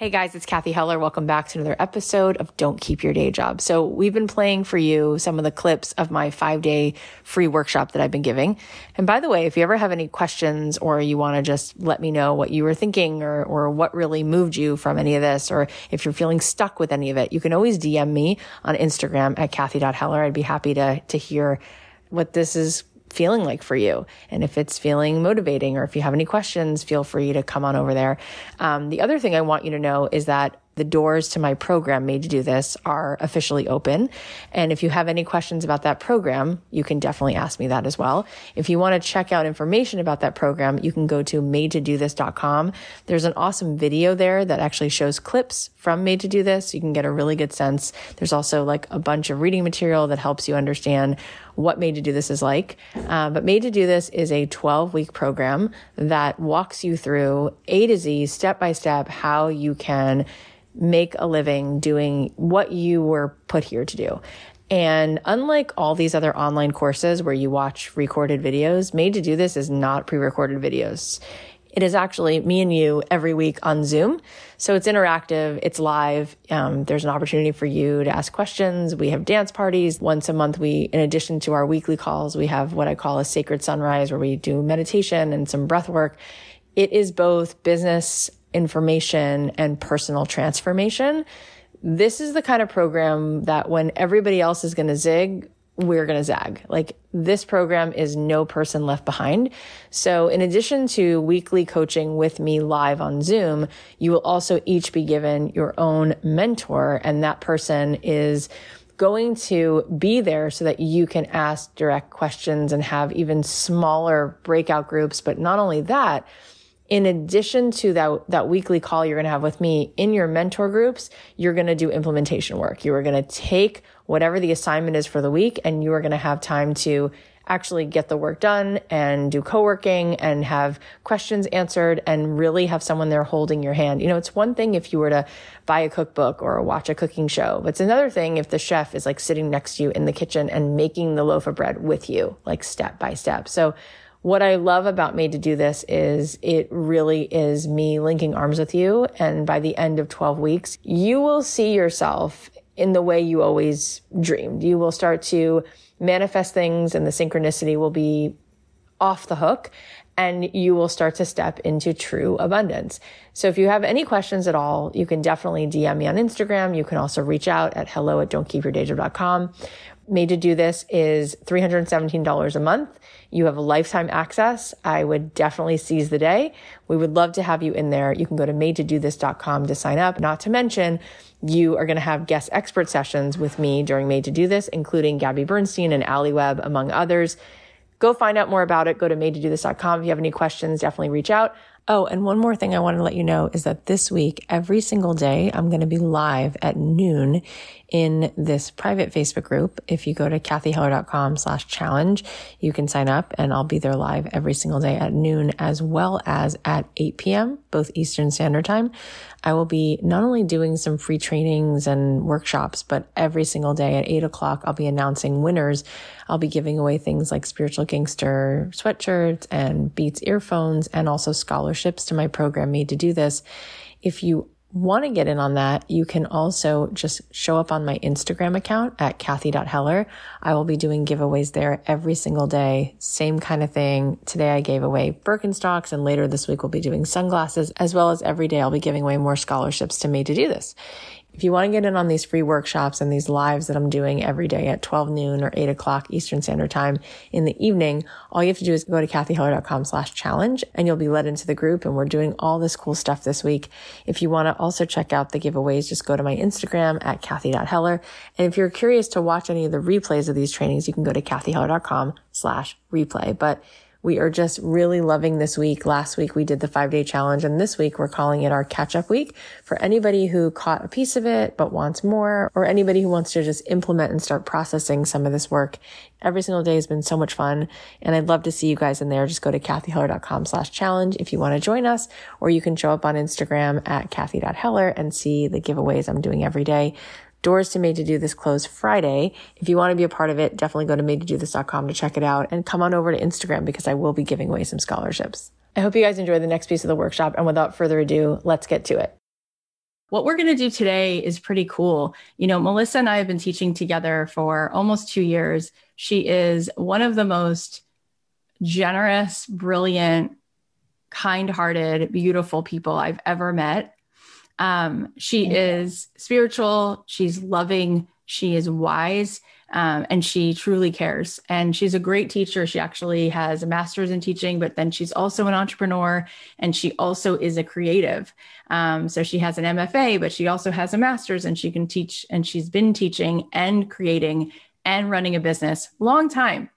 Hey guys, it's Cathy Heller. Welcome back to another episode of Don't Keep Your Day Job. So we've been playing for you some of the clips of my five day free workshop that I've been giving. And by the way, if you ever have any questions or you want to just let me know what you were thinking or, or what really moved you from any of this, or if you're feeling stuck with any of it, you can always DM me on Instagram at Cathy.Heller. I'd be happy to, to hear what this is feeling like for you. And if it's feeling motivating or if you have any questions, feel free to come on over there. Um, the other thing I want you to know is that the doors to my program made to do this are officially open. And if you have any questions about that program, you can definitely ask me that as well. If you want to check out information about that program, you can go to made to do this.com. There's an awesome video there that actually shows clips from made to do this. You can get a really good sense. There's also like a bunch of reading material that helps you understand what Made to Do This is like. Uh, but Made to Do This is a 12 week program that walks you through A to Z, step by step, how you can make a living doing what you were put here to do. And unlike all these other online courses where you watch recorded videos, Made to Do This is not pre recorded videos. It is actually me and you every week on Zoom. So it's interactive, it's live. Um, there's an opportunity for you to ask questions. We have dance parties. Once a month, we, in addition to our weekly calls, we have what I call a sacred sunrise where we do meditation and some breath work. It is both business information and personal transformation. This is the kind of program that when everybody else is going to zig, we're going to zag. Like this program is no person left behind. So in addition to weekly coaching with me live on Zoom, you will also each be given your own mentor and that person is going to be there so that you can ask direct questions and have even smaller breakout groups. But not only that, in addition to that, that weekly call you're going to have with me in your mentor groups, you're going to do implementation work. You are going to take whatever the assignment is for the week and you are going to have time to actually get the work done and do co-working and have questions answered and really have someone there holding your hand. You know, it's one thing if you were to buy a cookbook or watch a cooking show, but it's another thing if the chef is like sitting next to you in the kitchen and making the loaf of bread with you, like step by step. So what I love about Made to Do This is it really is me linking arms with you. And by the end of 12 weeks, you will see yourself in the way you always dreamed. You will start to manifest things and the synchronicity will be off the hook and you will start to step into true abundance. So if you have any questions at all, you can definitely DM me on Instagram. You can also reach out at hello at don'tkeepyourdayjob.com. Made to do this is $317 a month. You have lifetime access. I would definitely seize the day. We would love to have you in there. You can go to madetodothis.com to sign up. Not to mention, you are going to have guest expert sessions with me during Made to Do This, including Gabby Bernstein and Ali Webb, among others. Go find out more about it. Go to madetodothis.com. If you have any questions, definitely reach out. Oh, and one more thing I want to let you know is that this week, every single day, I'm going to be live at noon in this private Facebook group. If you go to cathyheller.com slash challenge, you can sign up and I'll be there live every single day at noon as well as at 8 p.m., both Eastern Standard Time. I will be not only doing some free trainings and workshops, but every single day at 8 o'clock, I'll be announcing winners. I'll be giving away things like Spiritual Gangster sweatshirts and Beats earphones and also scholarships to my program made to do this. If you want to get in on that, you can also just show up on my Instagram account at Cathy.Heller. I will be doing giveaways there every single day. Same kind of thing. Today I gave away Birkenstocks and later this week we'll be doing sunglasses as well as every day I'll be giving away more scholarships to Made to Do This. If you want to get in on these free workshops and these lives that I'm doing every day at 12 noon or 8 o'clock Eastern Standard Time in the evening, all you have to do is go to cathyheller.com slash challenge and you'll be led into the group. And we're doing all this cool stuff this week. If you want to also check out the giveaways, just go to my Instagram at cathy.heller. And if you're curious to watch any of the replays of these trainings, you can go to cathyheller.com slash replay. But we are just really loving this week. Last week we did the five day challenge and this week we're calling it our catch up week for anybody who caught a piece of it but wants more or anybody who wants to just implement and start processing some of this work. Every single day has been so much fun and I'd love to see you guys in there. Just go to cathyheller.com slash challenge if you want to join us or you can show up on Instagram at cathy.heller and see the giveaways I'm doing every day. Doors to Made to Do This close Friday. If you want to be a part of it, definitely go to madetodothis.com to check it out and come on over to Instagram because I will be giving away some scholarships. I hope you guys enjoy the next piece of the workshop. And without further ado, let's get to it. what we're going to do today is pretty cool. You know, Melissa and I have been teaching together for almost two years. She is one of the most generous, brilliant, kind hearted, beautiful people I've ever met. Um, she is spiritual, she's loving, she is wise, um, and she truly cares. And she's a great teacher. She actually has a master's in teaching, but then she's also an entrepreneur and she also is a creative. Um, so she has an MFA, but she also has a master's and she can teach, and she's been teaching and creating and running a business long time.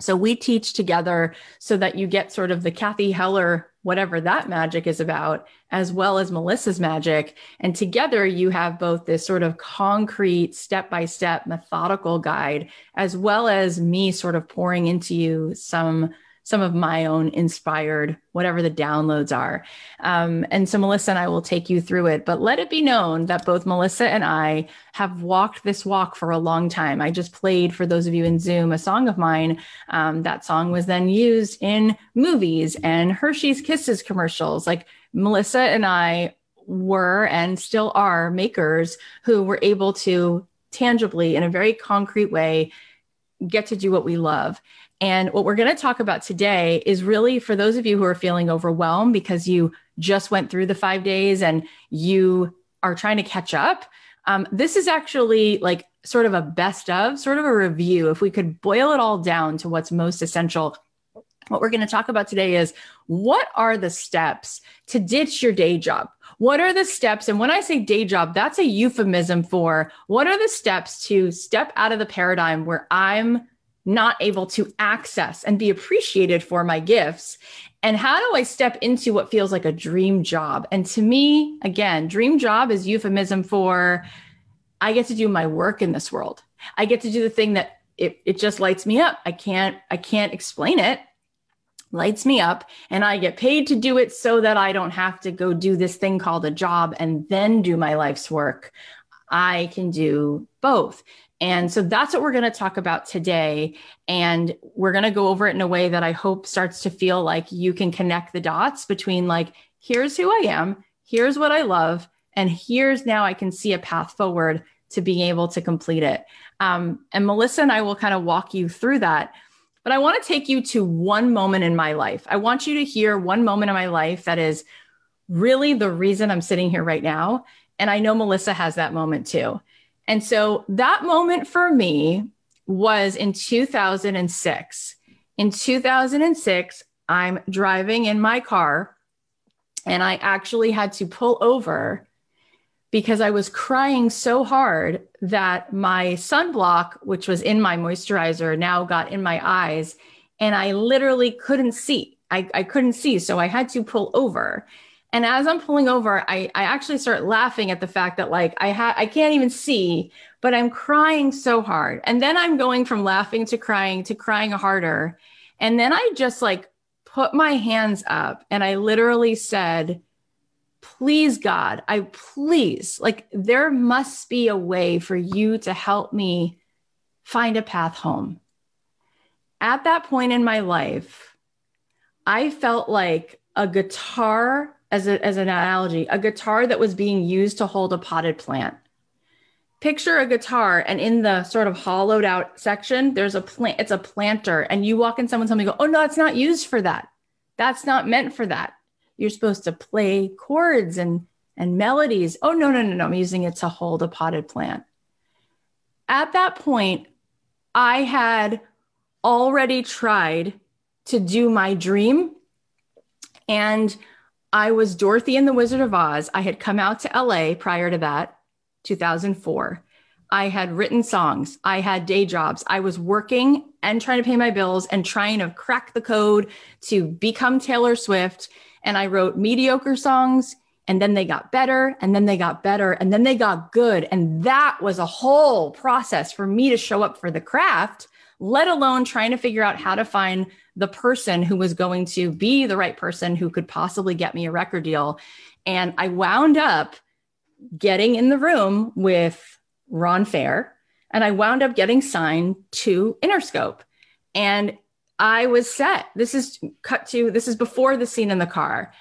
So we teach together so that you get sort of the Cathy Heller, whatever that magic is about, as well as Melissa's magic. And together you have both this sort of concrete, step by step, methodical guide, as well as me sort of pouring into you some some of my own inspired, whatever the downloads are. Um, and so Melissa and I will take you through it. But let it be known that both Melissa and I have walked this walk for a long time. I just played for those of you in Zoom a song of mine. Um, that song was then used in movies and Hershey's Kisses commercials. Like Melissa and I were and still are makers who were able to tangibly, in a very concrete way, get to do what we love. And what we're going to talk about today is really for those of you who are feeling overwhelmed because you just went through the five days and you are trying to catch up. Um, this is actually like sort of a best of, sort of a review. If we could boil it all down to what's most essential, what we're going to talk about today is what are the steps to ditch your day job? What are the steps? And when I say day job, that's a euphemism for what are the steps to step out of the paradigm where I'm not able to access and be appreciated for my gifts? And how do I step into what feels like a dream job? And to me, again, dream job is euphemism for I get to do my work in this world. I get to do the thing that it, it just lights me up. I can't I can't explain it. Lights me up and I get paid to do it so that I don't have to go do this thing called a job and then do my life's work. I can do both. And so that's what we're going to talk about today. And we're going to go over it in a way that I hope starts to feel like you can connect the dots between, like, here's who I am, here's what I love, and here's now I can see a path forward to being able to complete it. Um, and Melissa and I will kind of walk you through that. But I want to take you to one moment in my life. I want you to hear one moment in my life that is really the reason I'm sitting here right now. And I know Melissa has that moment too. And so that moment for me was in 2006. In 2006, I'm driving in my car and I actually had to pull over because I was crying so hard that my sunblock, which was in my moisturizer, now got in my eyes and I literally couldn't see. I, I couldn't see. So I had to pull over. And as I'm pulling over, I, I actually start laughing at the fact that like I ha- I can't even see, but I'm crying so hard. And then I'm going from laughing to crying to crying harder. And then I just like put my hands up and I literally said, please God, I please, like there must be a way for you to help me find a path home. At that point in my life, I felt like a guitar as, a, as an analogy, a guitar that was being used to hold a potted plant. Picture a guitar, and in the sort of hollowed out section, there's a plant, it's a planter, and you walk in someone's home and go, Oh, no, it's not used for that. That's not meant for that. You're supposed to play chords and and melodies. Oh, no, no, no, no. I'm using it to hold a potted plant. At that point, I had already tried to do my dream. And I was Dorothy in The Wizard of Oz. I had come out to LA prior to that, 2004. I had written songs. I had day jobs. I was working and trying to pay my bills and trying to crack the code to become Taylor Swift. And I wrote mediocre songs and then they got better and then they got better and then they got good. And that was a whole process for me to show up for the craft, let alone trying to figure out how to find the person who was going to be the right person who could possibly get me a record deal. And I wound up getting in the room with Ron Fair and I wound up getting signed to Interscope. And I was set. This is cut to, this is before the scene in the car.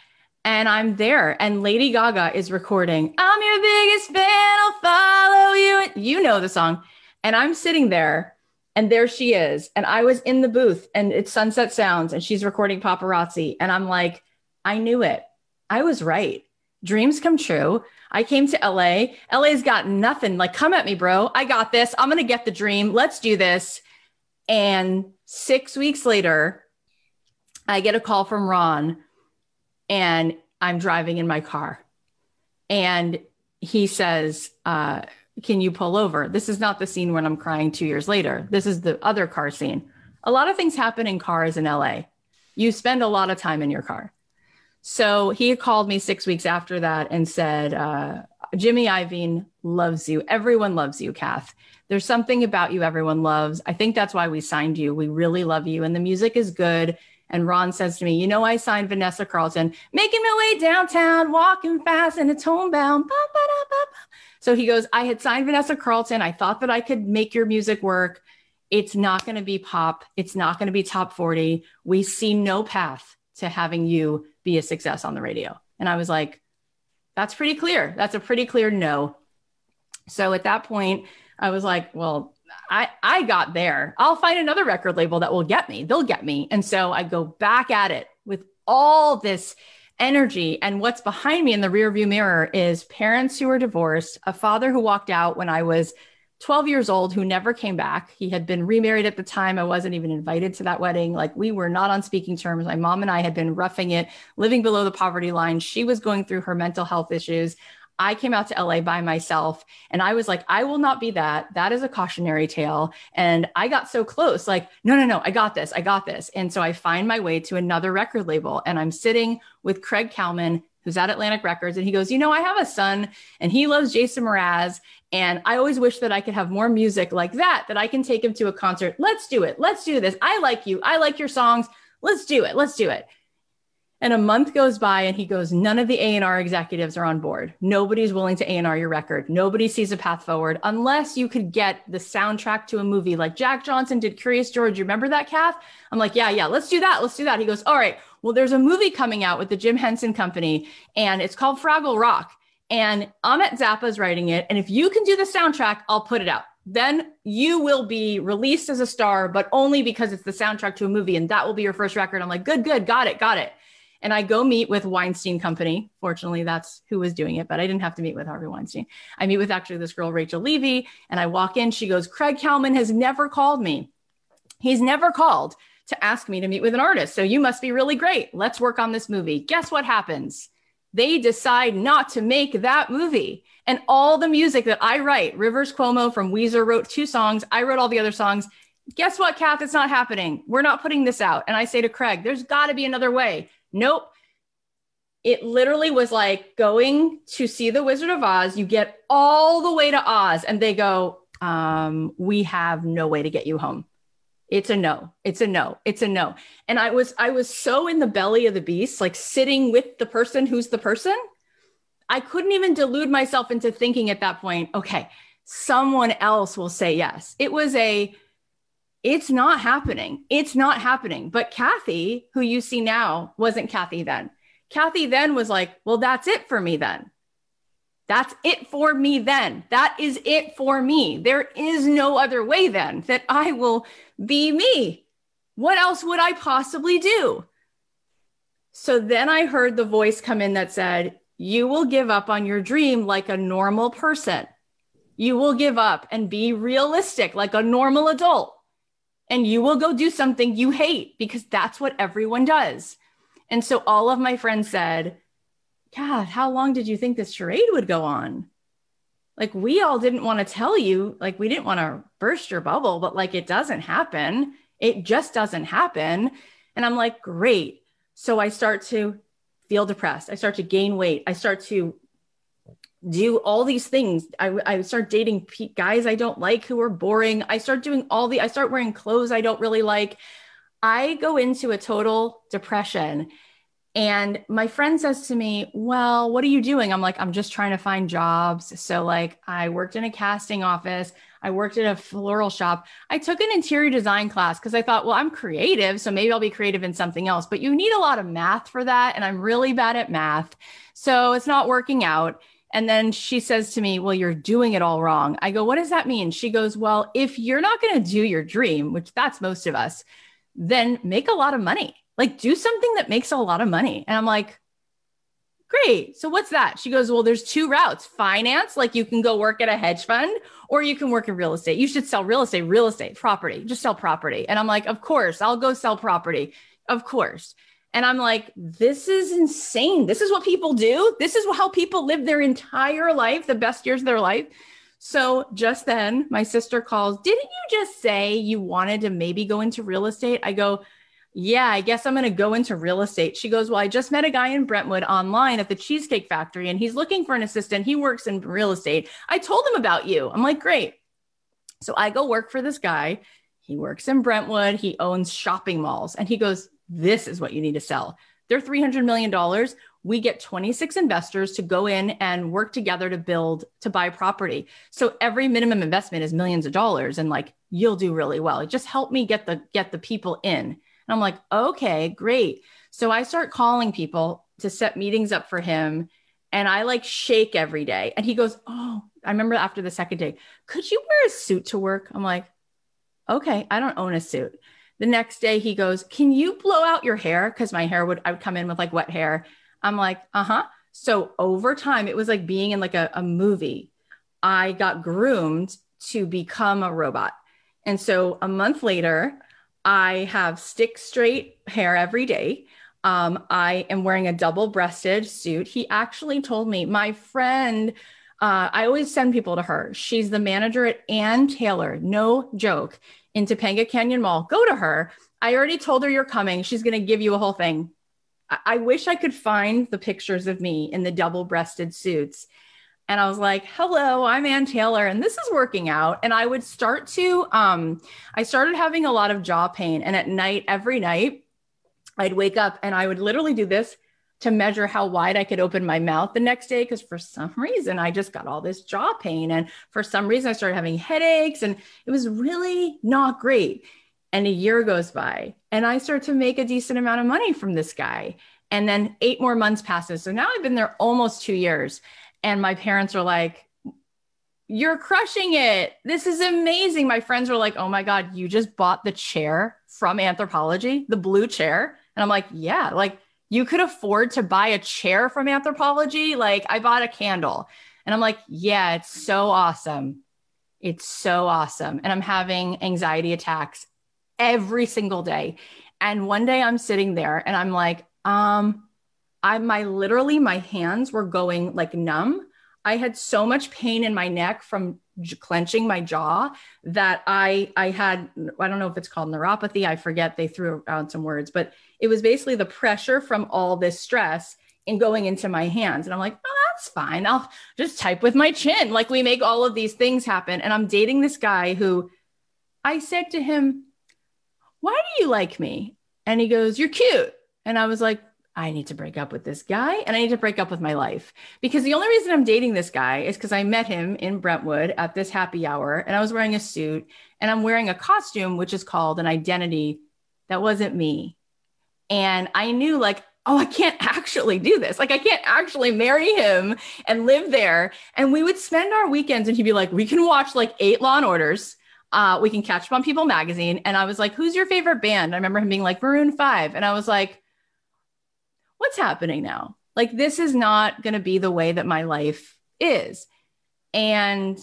And I'm there, and Lady Gaga is recording, I'm your biggest fan. I'll follow you. You know the song. And I'm sitting there and there she is. And I was in the booth and it's Sunset Sounds and she's recording paparazzi. And I'm like, I knew it. I was right. Dreams come true. I came to LA. LA's got nothing. Like, come at me, bro. I got this. I'm going to get the dream. Let's do this. And six weeks later, I get a call from Ron and I'm driving in my car. And he says, uh, Can you pull over? This is not the scene when I'm crying two years later. This is the other car scene. A lot of things happen in cars in LA. You spend a lot of time in your car. So he called me six weeks after that and said, uh, Jimmy Iovine loves you. Everyone loves you, Kath. There's something about you everyone loves. I think that's why we signed you. We really love you. And the music is good. And Ron says to me, You know, I signed Vanessa Carlton, making my way downtown, walking fast, and it's homebound. So he goes, I had signed Vanessa Carlton. I thought that I could make your music work. It's not going to be pop. It's not going to be top 40. We see no path to having you be a success on the radio. And I was like, that's pretty clear. That's a pretty clear no. So at that point, I was like, well, I, I got there. I'll find another record label that will get me. They'll get me. And so I go back at it with all this energy. And what's behind me in the rearview mirror is parents who are divorced, a father who walked out when I was 12 years old who never came back. He had been remarried at the time. I wasn't even invited to that wedding. Like we were not on speaking terms. My mom and I had been roughing it, living below the poverty line. She was going through her mental health issues. I came out to LA by myself and I was like, I will not be that. That is a cautionary tale. And I got so close, like, no, no, no, I got this. I got this. And so I find my way to another record label and I'm sitting with Craig Kallman, who's at Atlantic Records. And he goes, You know, I have a son and he loves Jason Mraz. And I always wish that I could have more music like that, that I can take him to a concert. Let's do it. Let's do this. I like you. I like your songs. Let's do it. Let's do it. And a month goes by and he goes, none of the A&R executives are on board. Nobody's willing to A&R your record. Nobody sees a path forward unless you could get the soundtrack to a movie like Jack Johnson did Curious George. You remember that, Kath? I'm like, yeah, yeah, let's do that. Let's do that. He goes, all right, well, there's a movie coming out with the Jim Henson Company and it's called Fraggle Rock. And Ahmet Zappa is writing it. And if you can do the soundtrack, I'll put it out. Then you will be released as a star, but only because it's the soundtrack to a movie. And that will be your first record. I'm like, good, good, got it, got it. And I go meet with Weinstein Company. Fortunately, that's who was doing it, but I didn't have to meet with Harvey Weinstein. I meet with actually this girl, Rachel Levy, and I walk in. She goes, Craig Kallman has never called me. He's never called to ask me to meet with an artist. So you must be really great. Let's work on this movie. Guess what happens? They decide not to make that movie. And all the music that I write, Rivers Cuomo from Weezer wrote two songs. I wrote all the other songs. Guess what, Kath? It's not happening. We're not putting this out. And I say to Craig, there's got to be another way. Nope. It literally was like going to see the Wizard of Oz. You get all the way to Oz, and they go, um, We have no way to get you home. It's a no. It's a no. It's a no. And I was I was so in the belly of the beast, like sitting with the person who's the person. I couldn't even delude myself into thinking at that point, okay, someone else will say yes. It was a it's not happening. It's not happening. But Cathy, who you see now, wasn't Cathy then. Cathy then was like, well, that's it for me then. That's it for me then. That is it for me. There is no other way then that I will be me. What else would I possibly do? So then I heard the voice come in that said, You will give up on your dream like a normal person. You will give up and be realistic like a normal adult and you will go do something you hate because that's what everyone does. And so all of my friends said, God, how long did you think this charade would go on? Like, we all didn't want to tell you, like, we didn't want to burst your bubble, but like, it doesn't happen. It just doesn't happen. And I'm like, great. So I start to feel depressed. I start to gain weight. I start to do all these things. I, I start dating guys I don't like who are boring. I start doing all the, I start wearing clothes I don't really like. I go into a total depression. And my friend says to me, Well, what are you doing? I'm like, I'm just trying to find jobs. So, like, I worked in a casting office, I worked at a floral shop. I took an interior design class because I thought, Well, I'm creative. So maybe I'll be creative in something else. But you need a lot of math for that. And I'm really bad at math. So it's not working out. And then she says to me, Well, you're doing it all wrong. I go, What does that mean? She goes, Well, if you're not going to do your dream, which that's most of us, then make a lot of money. Like do something that makes a lot of money. And I'm like, Great. So what's that? She goes, Well, there's two routes finance, like you can go work at a hedge fund, or you can work in real estate. You should sell real estate, real estate, property, just sell property. And I'm like, Of course, I'll go sell property. Of course. And I'm like, this is insane. This is what people do. This is how people live their entire life, the best years of their life. So just then, my sister calls, Didn't you just say you wanted to maybe go into real estate? I go, Yeah, I guess I'm going to go into real estate. She goes, Well, I just met a guy in Brentwood online at the Cheesecake Factory and he's looking for an assistant. He works in real estate. I told him about you. I'm like, Great. So I go work for this guy. He works in Brentwood. He owns shopping malls. And he goes, this is what you need to sell. They're $300 million. We get 26 investors to go in and work together to build, to buy property. So every minimum investment is millions of dollars and like you'll do really well. It just help me get the get the people in. And I'm like, okay, great. So I start calling people to set meetings up for him. And I like shake every day. And he goes, Oh, I remember after the second day, could you wear a suit to work? I'm like, okay, I don't own a suit. The next day he goes, Can you blow out your hair? Because my hair would, I would come in with like wet hair. I'm like, Uh huh. So over time, it was like being in like a, a movie. I got groomed to become a robot. And so a month later, I have stick straight hair every day. Um, I am wearing a double breasted suit. He actually told me, my friend, uh, I always send people to her. She's the manager at Ann Taylor. No joke in Topanga Canyon Mall, go to her. I already told her you're coming. She's going to give you a whole thing. I-, I wish I could find the pictures of me in the double breasted suits. And I was like, hello, I'm Ann Taylor, and this is working out. And I would start to, um, I started having a lot of jaw pain. And at night, every night, I'd wake up and I would literally do this to measure how wide I could open my mouth the next day because for some reason I just got all this jaw pain. And for some reason I started having headaches and it was really not great. And a year goes by and I start to make a decent amount of money from this guy. And then eight more months passes. So now I've been there almost two years. And my parents are like, You're crushing it. This is amazing. My friends were like, Oh my God, you just bought the chair from Anthropologie, the blue chair. And I'm like, Yeah, like you could afford to buy a chair from Anthropologie. Like I bought a candle. And I'm like, yeah, it's so awesome. It's so awesome. And I'm having anxiety attacks every single day. And one day I'm sitting there and I'm like, um, I my literally my hands were going like numb. I had so much pain in my neck from j- clenching my jaw that I I had I don't know if it's called neuropathy. I forget they threw out some words, but it was basically the pressure from all this stress in going into my hands. And I'm like, oh, that's fine. I'll just type with my chin. Like we make all of these things happen. And I'm dating this guy who I said to him, Why do you like me? And he goes, You're cute. And I was like, I need to break up with this guy and I need to break up with my life. Because the only reason I'm dating this guy is because I met him in Brentwood at this happy hour and I was wearing a suit and I'm wearing a costume, which is called an identity that wasn't me. And I knew, like, oh, I can't actually do this. Like, I can't actually marry him and live there. And we would spend our weekends, and he'd be like, we can watch like eight Law and Orders. Uh, we can catch up on People Magazine. And I was like, who's your favorite band? I remember him being like, Maroon 5. And I was like, what's happening now? Like, this is not going to be the way that my life is. And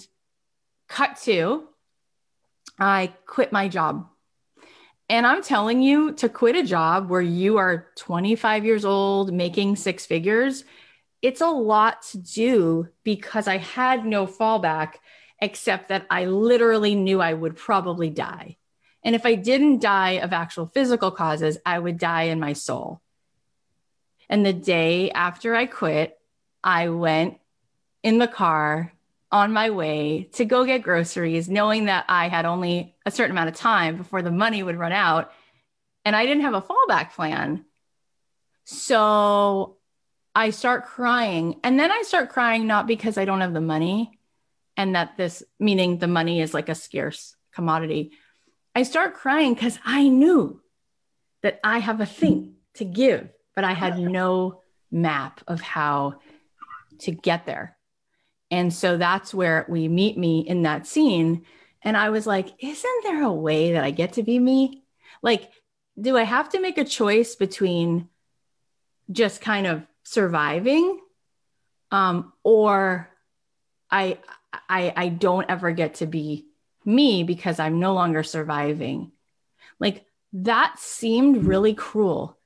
cut to, I quit my job and I'm telling you to quit a job where you are 25 years old, making six figures, it's a lot to do because I had no fallback except that I literally knew I would probably die. And if I didn't die of actual physical causes, I would die in my soul. And the day after I quit, I went in the car on my way to go get groceries, knowing that I had only a certain amount of time before the money would run out. And I didn't have a fallback plan. So I start crying. And then I start crying not because I don't have the money and that this, meaning the money is like a scarce commodity. I start crying because I knew that I have a thing to give, but I had no map of how to get there. And so that's where we meet me in that scene. And I was like, isn't there a way that I get to be me? Like, do I have to make a choice between just kind of surviving um, or I, I I don't ever get to be me because I'm no longer surviving. Like that seemed really cruel.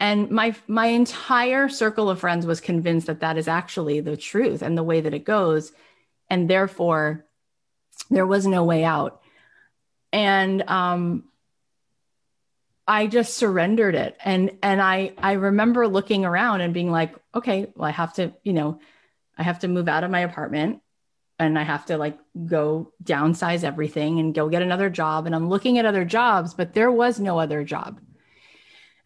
And my my entire circle of friends was convinced that that is actually the truth and the way that it goes and therefore there was no way out. And um I just surrendered it. And and I I remember looking around and being like, okay, well I have to, you know, I have to move out of my apartment and I have to like go downsize everything and go get another job and I'm looking at other jobs, but there was no other job.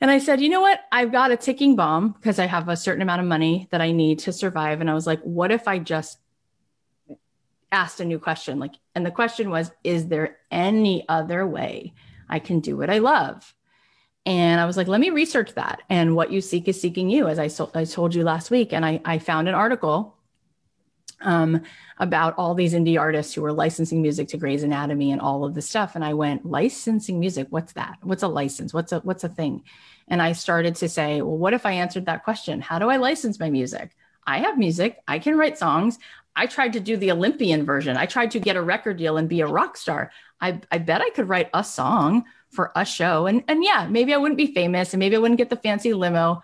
And I said, you know what? I've got a ticking bomb because I have a certain amount of money that I need to survive. And I was like, what if I just asked a new question? Like, and the question was, is there any other way I can do what I love? And I was like, let me research that. And what you seek is seeking you, as I, so, I told you last week. And I, I found an article um, about all these indie artists who were licensing music to Grey's Anatomy and all of this stuff. And I went, licensing music, what's that? What's a license? What's a what's a thing? And I started to say, well, what if I answered that question? How do I license my music? I have music. I can write songs. I tried to do the Olympian version. I tried to get a record deal and be a rock star. I, I bet I could write a song for a show. And, and yeah, maybe I wouldn't be famous and maybe I wouldn't get the fancy limo,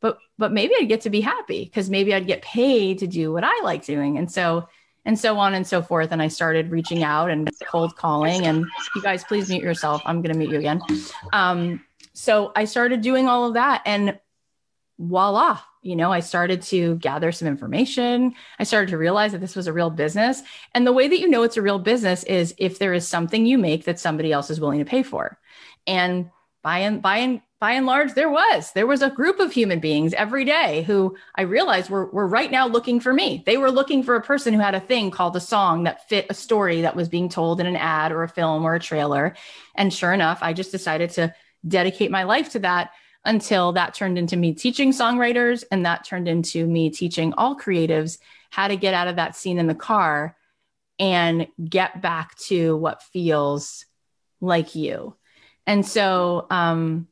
but but maybe I'd get to be happy because maybe I'd get paid to do what I like doing. And so and so on and so forth. And I started reaching out and cold calling. And you guys, please mute yourself. I'm going to mute you again. Um, so I started doing all of that. And voila, you know, I started to gather some information. I started to realize that this was a real business. And the way that you know it's a real business is if there is something you make that somebody else is willing to pay for. And by and by and by and large, there was. There was a group of human beings every day who I realized were, were right now looking for me. They were looking for a person who had a thing called a song that fit a story that was being told in an ad or a film or a trailer. And sure enough, I just decided to dedicate my life to that until that turned into me teaching songwriters and that turned into me teaching all creatives how to get out of that scene in the car and get back to what feels like you. And so, um,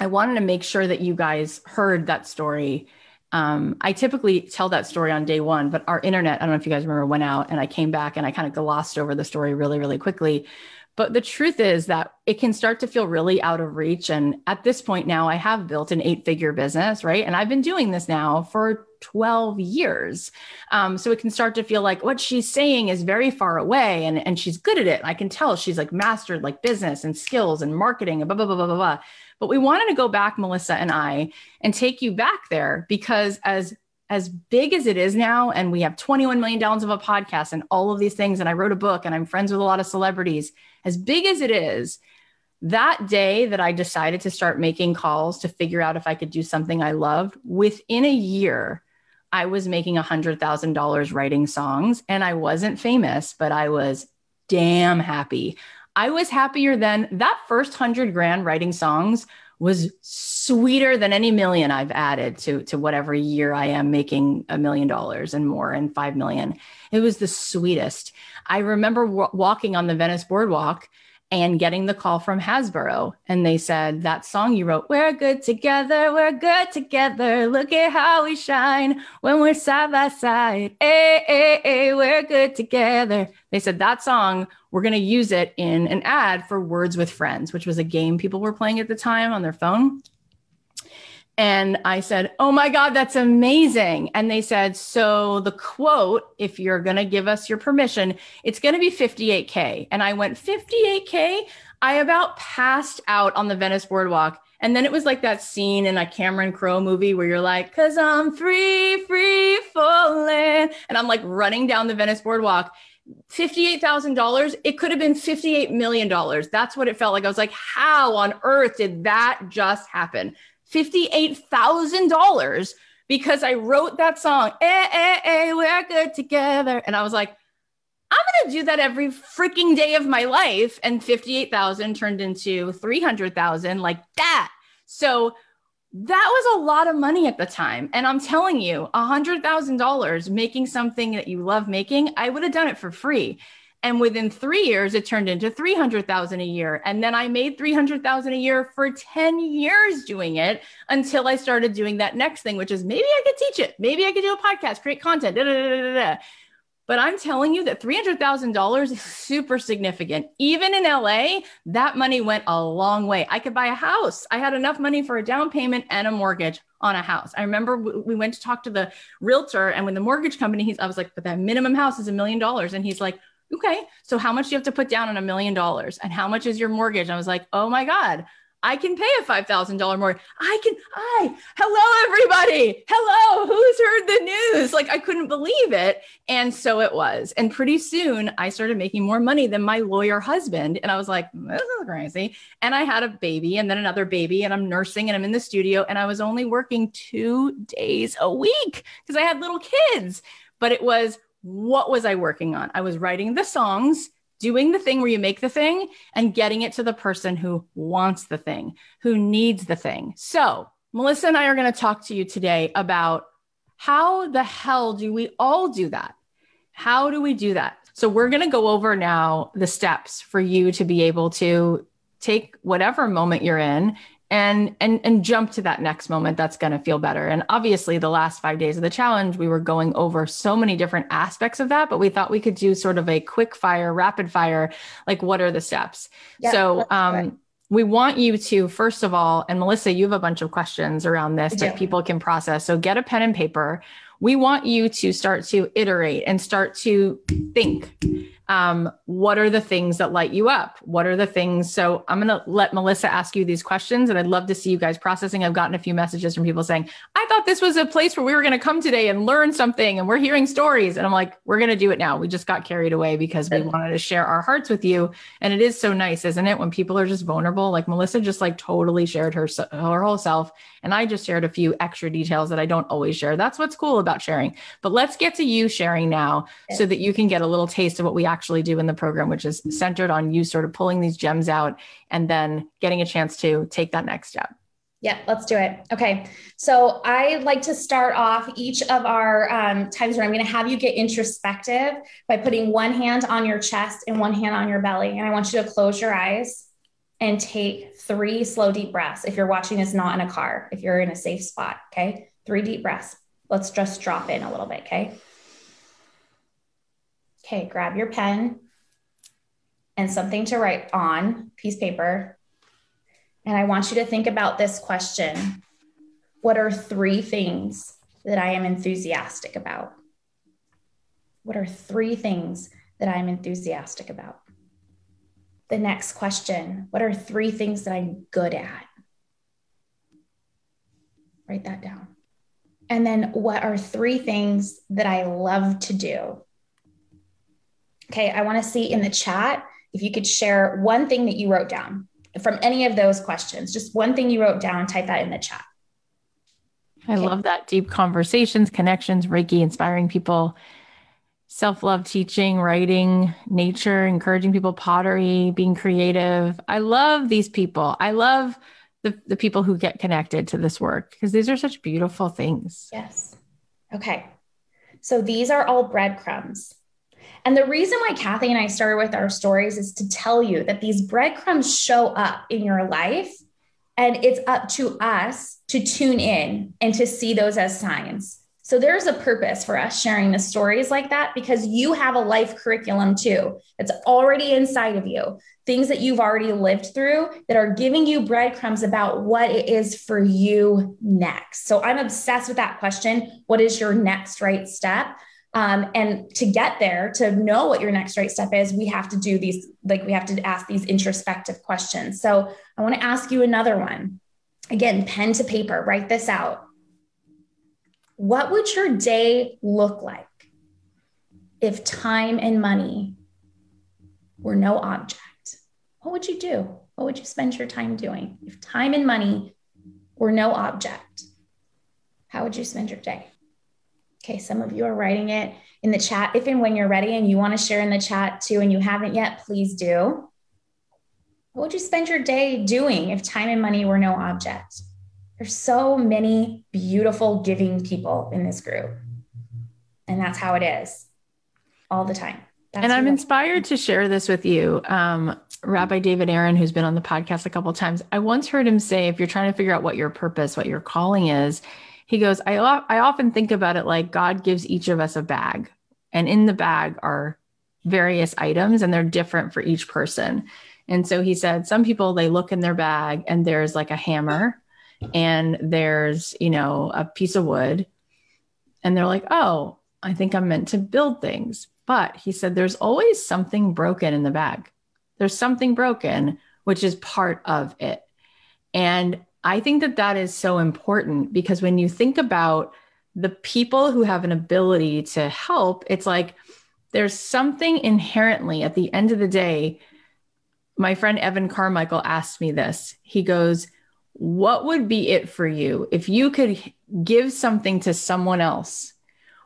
I wanted to make sure that you guys heard that story. Um, I typically tell that story on day one, but our internet, I don't know if you guys remember, went out and I came back and I kind of glossed over the story really, really quickly. But the truth is that it can start to feel really out of reach. And at this point now, I have built an eight figure business, right? And I've been doing this now for 12 years. Um, so it can start to feel like what she's saying is very far away and, and she's good at it. I can tell she's like mastered like business and skills and marketing and blah, blah, blah, blah, blah, blah. But we wanted to go back, Melissa and I, and take you back there because as as big as it is now, and we have 21 million downloads of a podcast and all of these things, and I wrote a book and I'm friends with a lot of celebrities, as big as it is, that day that I decided to start making calls to figure out if I could do something I loved, within a year, I was making $100,000 writing songs and I wasn't famous, but I was damn happy. I was happier than that first hundred grand writing songs was sweeter than any million I've added to, to whatever year I am making a million dollars and more and 5 million. It was the sweetest. I remember w- walking on the Venice boardwalk and getting the call from Hasbro. And they said, That song you wrote, We're good together, we're good together. Look at how we shine when we're side by side. Hey, hey, hey, we're good together. They said, That song, we're going to use it in an ad for Words with Friends, which was a game people were playing at the time on their phone. And I said, Oh my God, that's amazing. And they said, So the quote, if you're going to give us your permission, it's going to be 58K. And I went, 58K? I about passed out on the Venice boardwalk. And then it was like that scene in a Cameron Crowe movie where you're like, Cause I'm free, free falling. And I'm like running down the Venice boardwalk. $58,000, it could have been $58 million. That's what it felt like. I was like, how on earth did that just happen? $58,000 because I wrote that song, eh, eh, eh, we're good together. And I was like, I'm going to do that every freaking day of my life. And 58,000 turned into 300,000 like that. So that was a lot of money at the time. And I'm telling you, a hundred thousand dollars making something that you love making, I would have done it for free. And within three years, it turned into 300,000 a year. And then I made 300,000 a year for 10 years doing it until I started doing that next thing, which is maybe I could teach it. Maybe I could do a podcast, create content. Da, da, da, but I'm telling you that $300,000 is super significant. Even in LA, that money went a long way. I could buy a house. I had enough money for a down payment and a mortgage on a house. I remember we went to talk to the realtor and when the mortgage company, he's, I was like, but that minimum house is a million dollars. And he's like, okay, so how much do you have to put down on a million dollars? And how much is your mortgage? And I was like, oh my God, I can pay a $5,000 mortgage. I can, I, hello, everybody. Hello, who's heard the news? Like, I couldn't believe it. And so it was. And pretty soon I started making more money than my lawyer husband. And I was like, this is crazy. And I had a baby and then another baby, and I'm nursing and I'm in the studio. And I was only working two days a week because I had little kids. But it was, what was I working on? I was writing the songs doing the thing where you make the thing and getting it to the person who wants the thing, who needs the thing. So, Melissa and I are going to talk to you today about how the hell do we all do that? How do we do that? So, we're going to go over now the steps for you to be able to take whatever moment you're in and and and jump to that next moment that's going to feel better. And obviously the last 5 days of the challenge we were going over so many different aspects of that but we thought we could do sort of a quick fire rapid fire like what are the steps? Yeah, so um we want you to first of all and melissa you have a bunch of questions around this that people can process. So get a pen and paper. We want you to start to iterate and start to think um, what are the things that light you up? What are the things? So I'm going to let Melissa ask you these questions, and I'd love to see you guys processing. I've gotten a few messages from people saying, I thought this was a place where we were going to come today and learn something, and we're hearing stories. And I'm like, we're going to do it now. We just got carried away because we wanted to share our hearts with you. And it is so nice, isn't it? When people are just vulnerable, like Melissa just like totally shared her, her whole self. And I just shared a few extra details that I don't always share. That's what's cool about sharing. But let's get to you sharing now so that you can get a little taste of what we actually actually do in the program, which is centered on you sort of pulling these gems out and then getting a chance to take that next step. Yeah, let's do it. Okay. So I like to start off each of our um, times where I'm going to have you get introspective by putting one hand on your chest and one hand on your belly. And I want you to close your eyes and take three slow, deep breaths. If you're watching this not in a car, if you're in a safe spot, okay? Three deep breaths. Let's just drop in a little bit, okay? Okay, grab your pen and something to write on, piece of paper. And I want you to think about this question What are three things that I am enthusiastic about? What are three things that I'm enthusiastic about? The next question What are three things that I'm good at? Write that down. And then, what are three things that I love to do? Okay, I want to see in the chat if you could share one thing that you wrote down from any of those questions, just one thing you wrote down, type that in the chat. I okay. love that deep conversations, connections, Reiki, inspiring people, self love teaching, writing, nature, encouraging people, pottery, being creative. I love these people. I love the, the people who get connected to this work because these are such beautiful things. Yes. Okay. So these are all breadcrumbs. And the reason why Cathy and I started with our stories is to tell you that these breadcrumbs show up in your life. And it's up to us to tune in and to see those as signs. So there's a purpose for us sharing the stories like that because you have a life curriculum too. It's already inside of you. Things that you've already lived through that are giving you breadcrumbs about what it is for you next. So I'm obsessed with that question. What is your next right step? Um, and to get there, to know what your next right step is, we have to do these, like we have to ask these introspective questions. So I want to ask you another one. Again, pen to paper, write this out. What would your day look like if time and money were no object? What would you do? What would you spend your time doing? If time and money were no object, how would you spend your day? Okay, some of you are writing it in the chat. If and when you're ready and you want to share in the chat too, and you haven't yet, please do. What would you spend your day doing if time and money were no object? There's so many beautiful, giving people in this group. And that's how it is all the time. That's and I'm inspired to share this with you. Um, Rabbi David Aaron, who's been on the podcast a couple times, I once heard him say, if you're trying to figure out what your purpose, what your calling is, he goes, I, I often think about it like God gives each of us a bag, and in the bag are various items, and they're different for each person. And so he said, some people, they look in their bag and there's like a hammer and there's, you know, a piece of wood. And they're like, oh, I think I'm meant to build things. But he said, there's always something broken in the bag. There's something broken, which is part of it. And I think that that is so important because when you think about the people who have an ability to help, it's like there's something inherently at the end of the day. My friend Evan Carmichael asked me this. He goes, What would be it for you if you could give something to someone else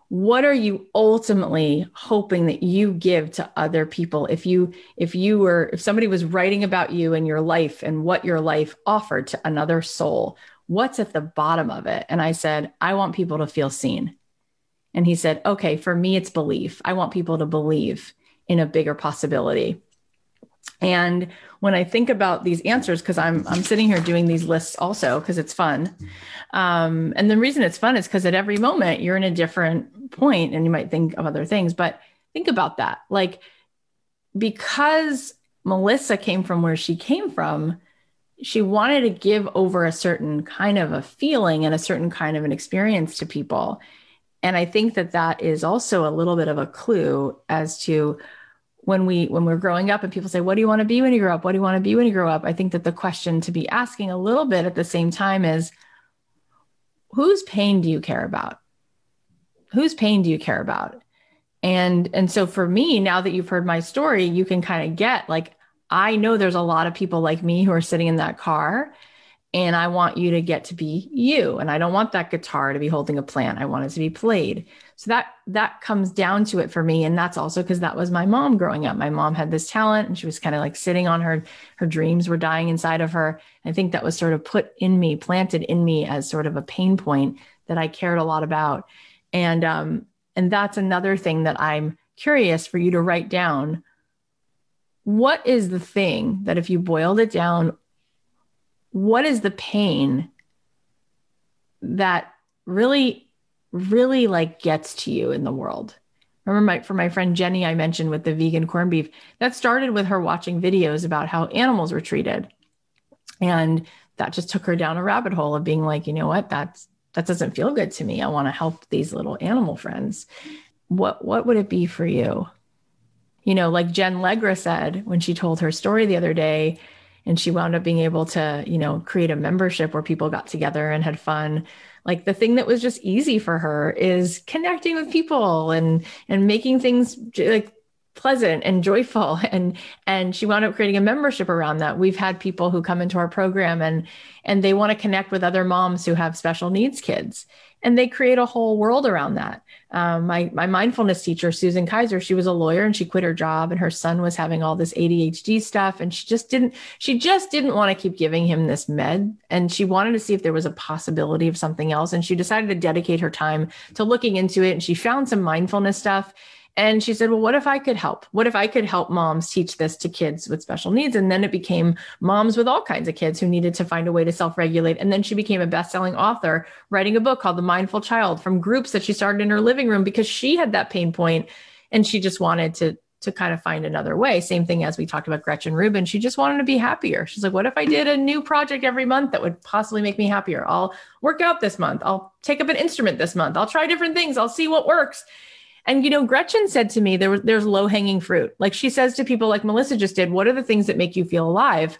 what are you ultimately hoping that you give to other people? If you if you were if somebody was writing about you and your life and what your life offered to another soul what's at the bottom of it? And i said i want people to feel seen. And he said okay for me it's belief. I want people to believe in a bigger possibility and when I think about these answers, because I'm I'm sitting here doing these lists also because it's fun. Um, and the reason it's fun is because at every moment you're in a different point and you might think of other things. But think about that. Like because Melissa came from where she came from, she wanted to give over a certain kind of a feeling and a certain kind of an experience to people. And I think that that is also a little bit of a clue as to when we when we're growing up and people say what do you want to be when you grow up? What do you want to be when you grow up? I think that the question to be asking a little bit at the same time is whose pain do you care about? Whose pain do you care about? And and so for me now that you've heard my story you can kind of get like i know there's a lot of people like me who are sitting in that car and I want you to get to be you. And I don't want that guitar to be holding a plant. I want it to be played. So that that comes down to it for me. And that's also because that was my mom growing up. My mom had this talent and she was kind of like sitting on her, her dreams were dying inside of her. I think that was sort of put in me, planted in me as sort of a pain point that I cared a lot about. And um, and that's another thing that I'm curious for you to write down. What is the thing that if you boiled it down what is the pain that really really like gets to you in the world? Remember my for my friend jenny i mentioned with the vegan corned beef that started with her watching videos about how animals were treated. And that just took her down a rabbit hole of being like you know what? That's that doesn't feel good to me. I want to help these little animal friends. What what would it be for you? You know like jen legra said when she told her story the other day and she wound up being able to you know create a membership where people got together and had fun. Like the thing that was just easy for her is connecting with people and and making things like pleasant and joyful. And and she wound up creating a membership around that. We've had people who come into our program and and they want to connect with other moms who have special needs kids and they create a whole world around that. Um, my my mindfulness teacher Susan Kaiser, she was a lawyer and she quit her job, and her son was having all this ADHD stuff, and she just didn't she just didn't want to keep giving him this med, and she wanted to see if there was a possibility of something else, and she decided to dedicate her time to looking into it, and she found some mindfulness stuff and she said, Well, what if I could help? What if I could help moms teach this to kids with special needs? And then it became moms with all kinds of kids who needed to find a way to self regulate. And then she became a best selling author, writing a book called The Mindful Child from groups that she started in her living room because she had that pain point and she just wanted to. To kind of find another way. Same thing as we talked about Gretchen Rubin. She just wanted to be happier. She's like, what if I did a new project every month that would possibly make me happier? I'll work out this month. I'll take up an instrument this month. I'll try different things. I'll see what works. And you know, Gretchen said to me, there there's low hanging fruit. Like she says to people, like Melissa just did, what are the things that make you feel alive?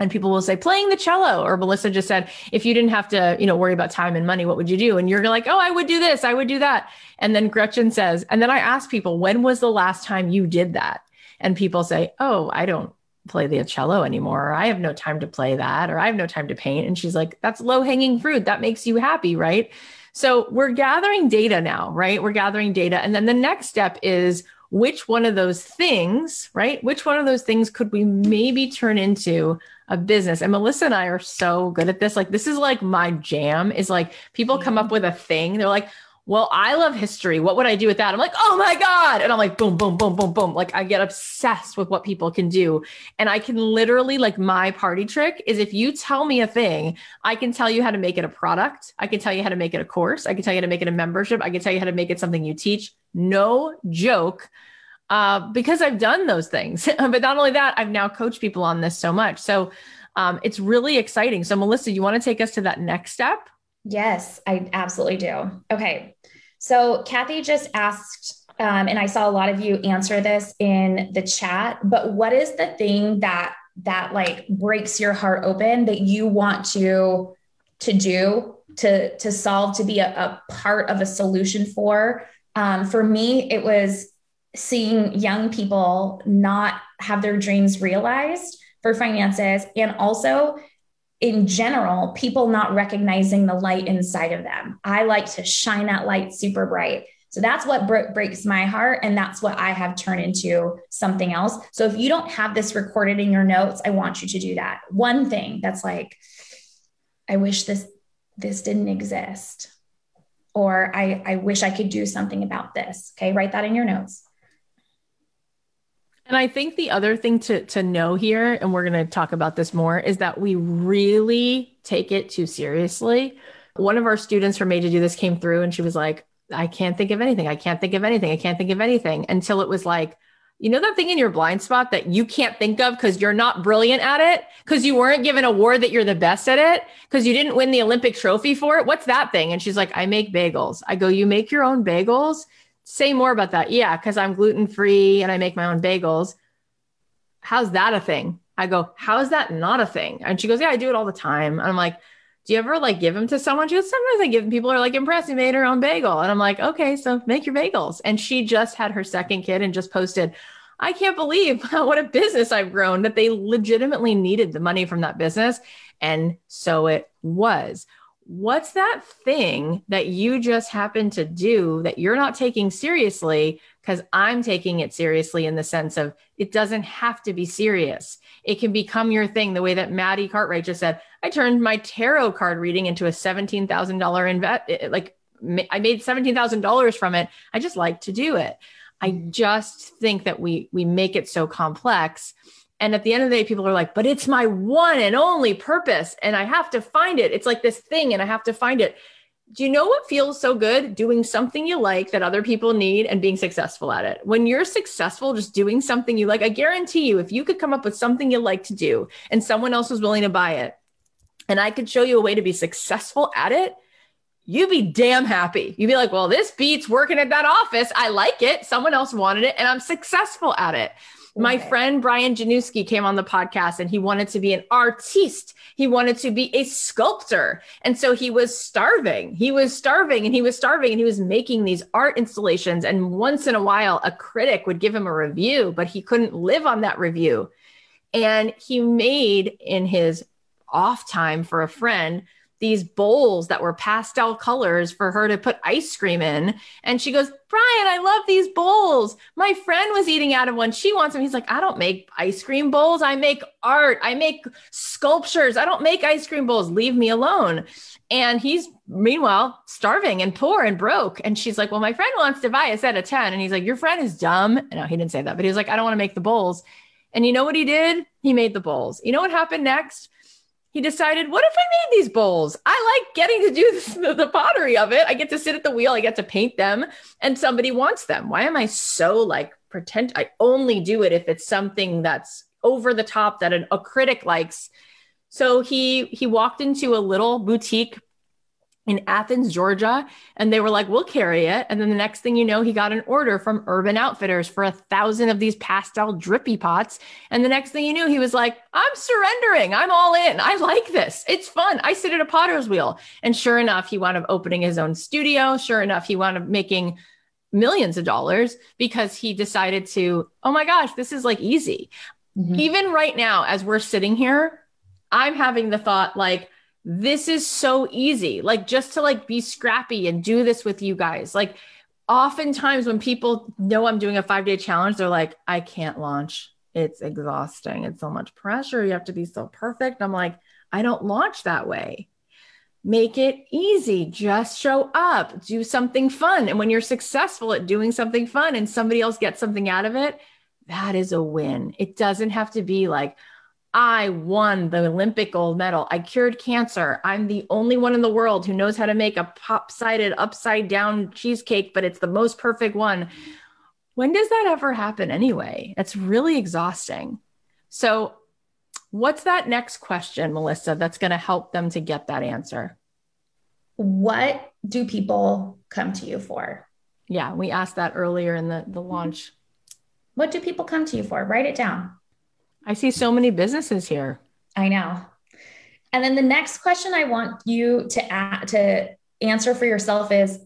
And people will say playing the cello, or Melissa just said, if you didn't have to, you know, worry about time and money, what would you do? And you're like, oh, I would do this, I would do that. And then Gretchen says, and then I ask people, when was the last time you did that? And people say, oh, I don't play the cello anymore or i have no time to play that or i have no time to paint and she's like that's low hanging fruit that makes you happy right so we're gathering data now, right? We're gathering data. And then the next step is which one of those things, right? Which one of those things could we maybe turn into a business. And Melissa and I are so good at this. Like, this is like my jam is like people come up with a thing. They're like, well, I love history. What would I do with that? I'm like, oh my God. And I'm like, boom, boom, boom, boom, boom. Like I get obsessed with what people can do. And I can literally, like, my party trick is if you tell me a thing, I can tell you how to make it a product. I can tell you how to make it a course. I can tell you how to make it a membership. I can tell you how to make it something you teach. No joke. Uh, because I've done those things. but not only that, I've now coached people on this so much. So um, it's really exciting. So, Melissa, you want to take us to that next step? Yes, I absolutely do. Okay. So Cathy just asked, um, and I saw a lot of you answer this in the chat, but what is the thing that that like breaks your heart open that you want to to do to to solve to be a, a part of a solution for um, for me it was seeing young people not have their dreams realized for finances and also in general, people not recognizing the light inside of them. I like to shine that light super bright. So that's what breaks my heart. And that's what I have turned into something else. So if you don't have this recorded in your notes, I want you to do that. One thing that's like, I wish this, this didn't exist. Or I, I wish I could do something about this. Okay. Write that in your notes. And I think the other thing to to know here, and we're going to talk about this more, is that we really take it too seriously. One of our students from Made to Do This came through, and she was like, "I can't think of anything. I can't think of anything. I can't think of anything." Until it was like, you know that thing in your blind spot that you can't think of because you're not brilliant at it, because you weren't given a award that you're the best at it, because you didn't win the Olympic trophy for it. What's that thing? And she's like, I make bagels. I go, you make your own bagels? Say more about that. Yeah, because I'm gluten free and I make my own bagels. How's that a thing? I go, how is that not a thing? And she goes, yeah, I do it all the time. And I'm like, do you ever like give them to someone? She goes, sometimes I give them. People are like impressed. You made her own bagel. And I'm like, okay, so make your bagels. And she just had her second kid and just posted, I can't believe what a business I've grown that they legitimately needed the money from that business. And so it was what's that thing that you just happen to do that you're not taking seriously? Because I'm taking it seriously in the sense of it doesn't have to be serious. It can become your thing, the way that Maddie Cartwright just said. I turned my tarot card reading into a $17,000 invest. Like I made $17,000 from it. I just like to do it. I mm-hmm. just think that we we make it so complex and at the end of the day, people are like, but it's my one and only purpose. And I have to find it. It's like this thing, and I have to find it. Do you know what feels so good? Doing something you like that other people need and being successful at it. When you're successful, just doing something you like, I guarantee you, if you could come up with something you like to do and someone else was willing to buy it, and I could show you a way to be successful at it, you'd be damn happy. You'd be like, well, this beats working at that office. I like it. Someone else wanted it, and I'm successful at it. My friend Brian Giniewski came on the podcast and he wanted to be an artiste. He wanted to be a sculptor. And so he was starving. He was starving and he was starving and he was making these art installations. And once in a while, a critic would give him a review, but he couldn't live on that review. And he made in his off time for a friend these bowls that were pastel colors for her to put ice cream in. And she goes, Brian, I love these bowls. My friend was eating out of one. She wants them. He's like, I don't make ice cream bowls. I make art. I make sculptures. I don't make ice cream bowls. Leave me alone. And he's meanwhile starving and poor and broke. And she's like, Well, my friend wants to buy a set of 10. And he's like, Your friend is dumb. No, he didn't say that, but he was like, I don't want to make the bowls. And you know what he did? He made the bowls. You know what happened next? He decided, what if I made these bowls? I like getting to do this, the, the, pottery of it. I get to sit at the wheel, I get to paint them, and somebody wants them. Why am I so like pretend? I only do it if it's something that's over the top that an, a critic likes. So he he walked into a little boutique in Athens, Georgia. And they were like, we'll carry it. And then the next thing you know, he got an order from Urban Outfitters for a thousand of these pastel drippy pots. And the next thing you knew, he was like, I'm surrendering. I'm all in. I like this. It's fun. I sit at a potter's wheel. And sure enough, he wound up opening his own studio. Sure enough, he wound up making millions of dollars because he decided to, oh my gosh, this is like easy. Mm-hmm. Even right now, as we're sitting here, I'm having the thought like, this is so easy like just to like be scrappy and do this with you guys like oftentimes when people know i'm doing a five day challenge they're like i can't launch it's exhausting. It's so much pressure. You have to be so perfect. I'm like, I don't launch that way. Make it easy. Just show up, do something fun. And when you're successful at doing something fun and somebody else gets something out of it, that is a win. It doesn't have to be like, I won the Olympic gold medal. I cured cancer. I'm the only one in the world who knows how to make a pop sided upside down cheesecake, but it's the most perfect one. When does that ever happen anyway? It's really exhausting. So, what's that next question, Melissa, that's going to help them to get that answer? What do people come to you for? Yeah, we asked that earlier in the, the launch. What do people come to you for? Write it down. I see so many businesses here. I know. And then the next question I want you to add, to answer for yourself is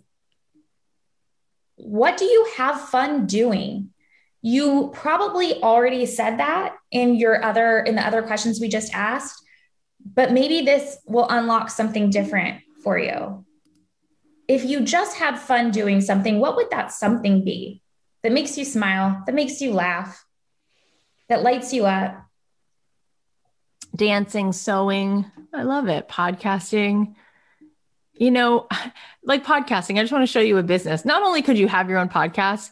what do you have fun doing? You probably already said that in your other in the other questions we just asked, but maybe this will unlock something different for you. If you just had fun doing something, what would that something be that makes you smile, that makes you laugh, that lights you up? Dancing, sewing. I love it. Podcasting you know, like podcasting, I just want to show you a business. Not only could you have your own podcast,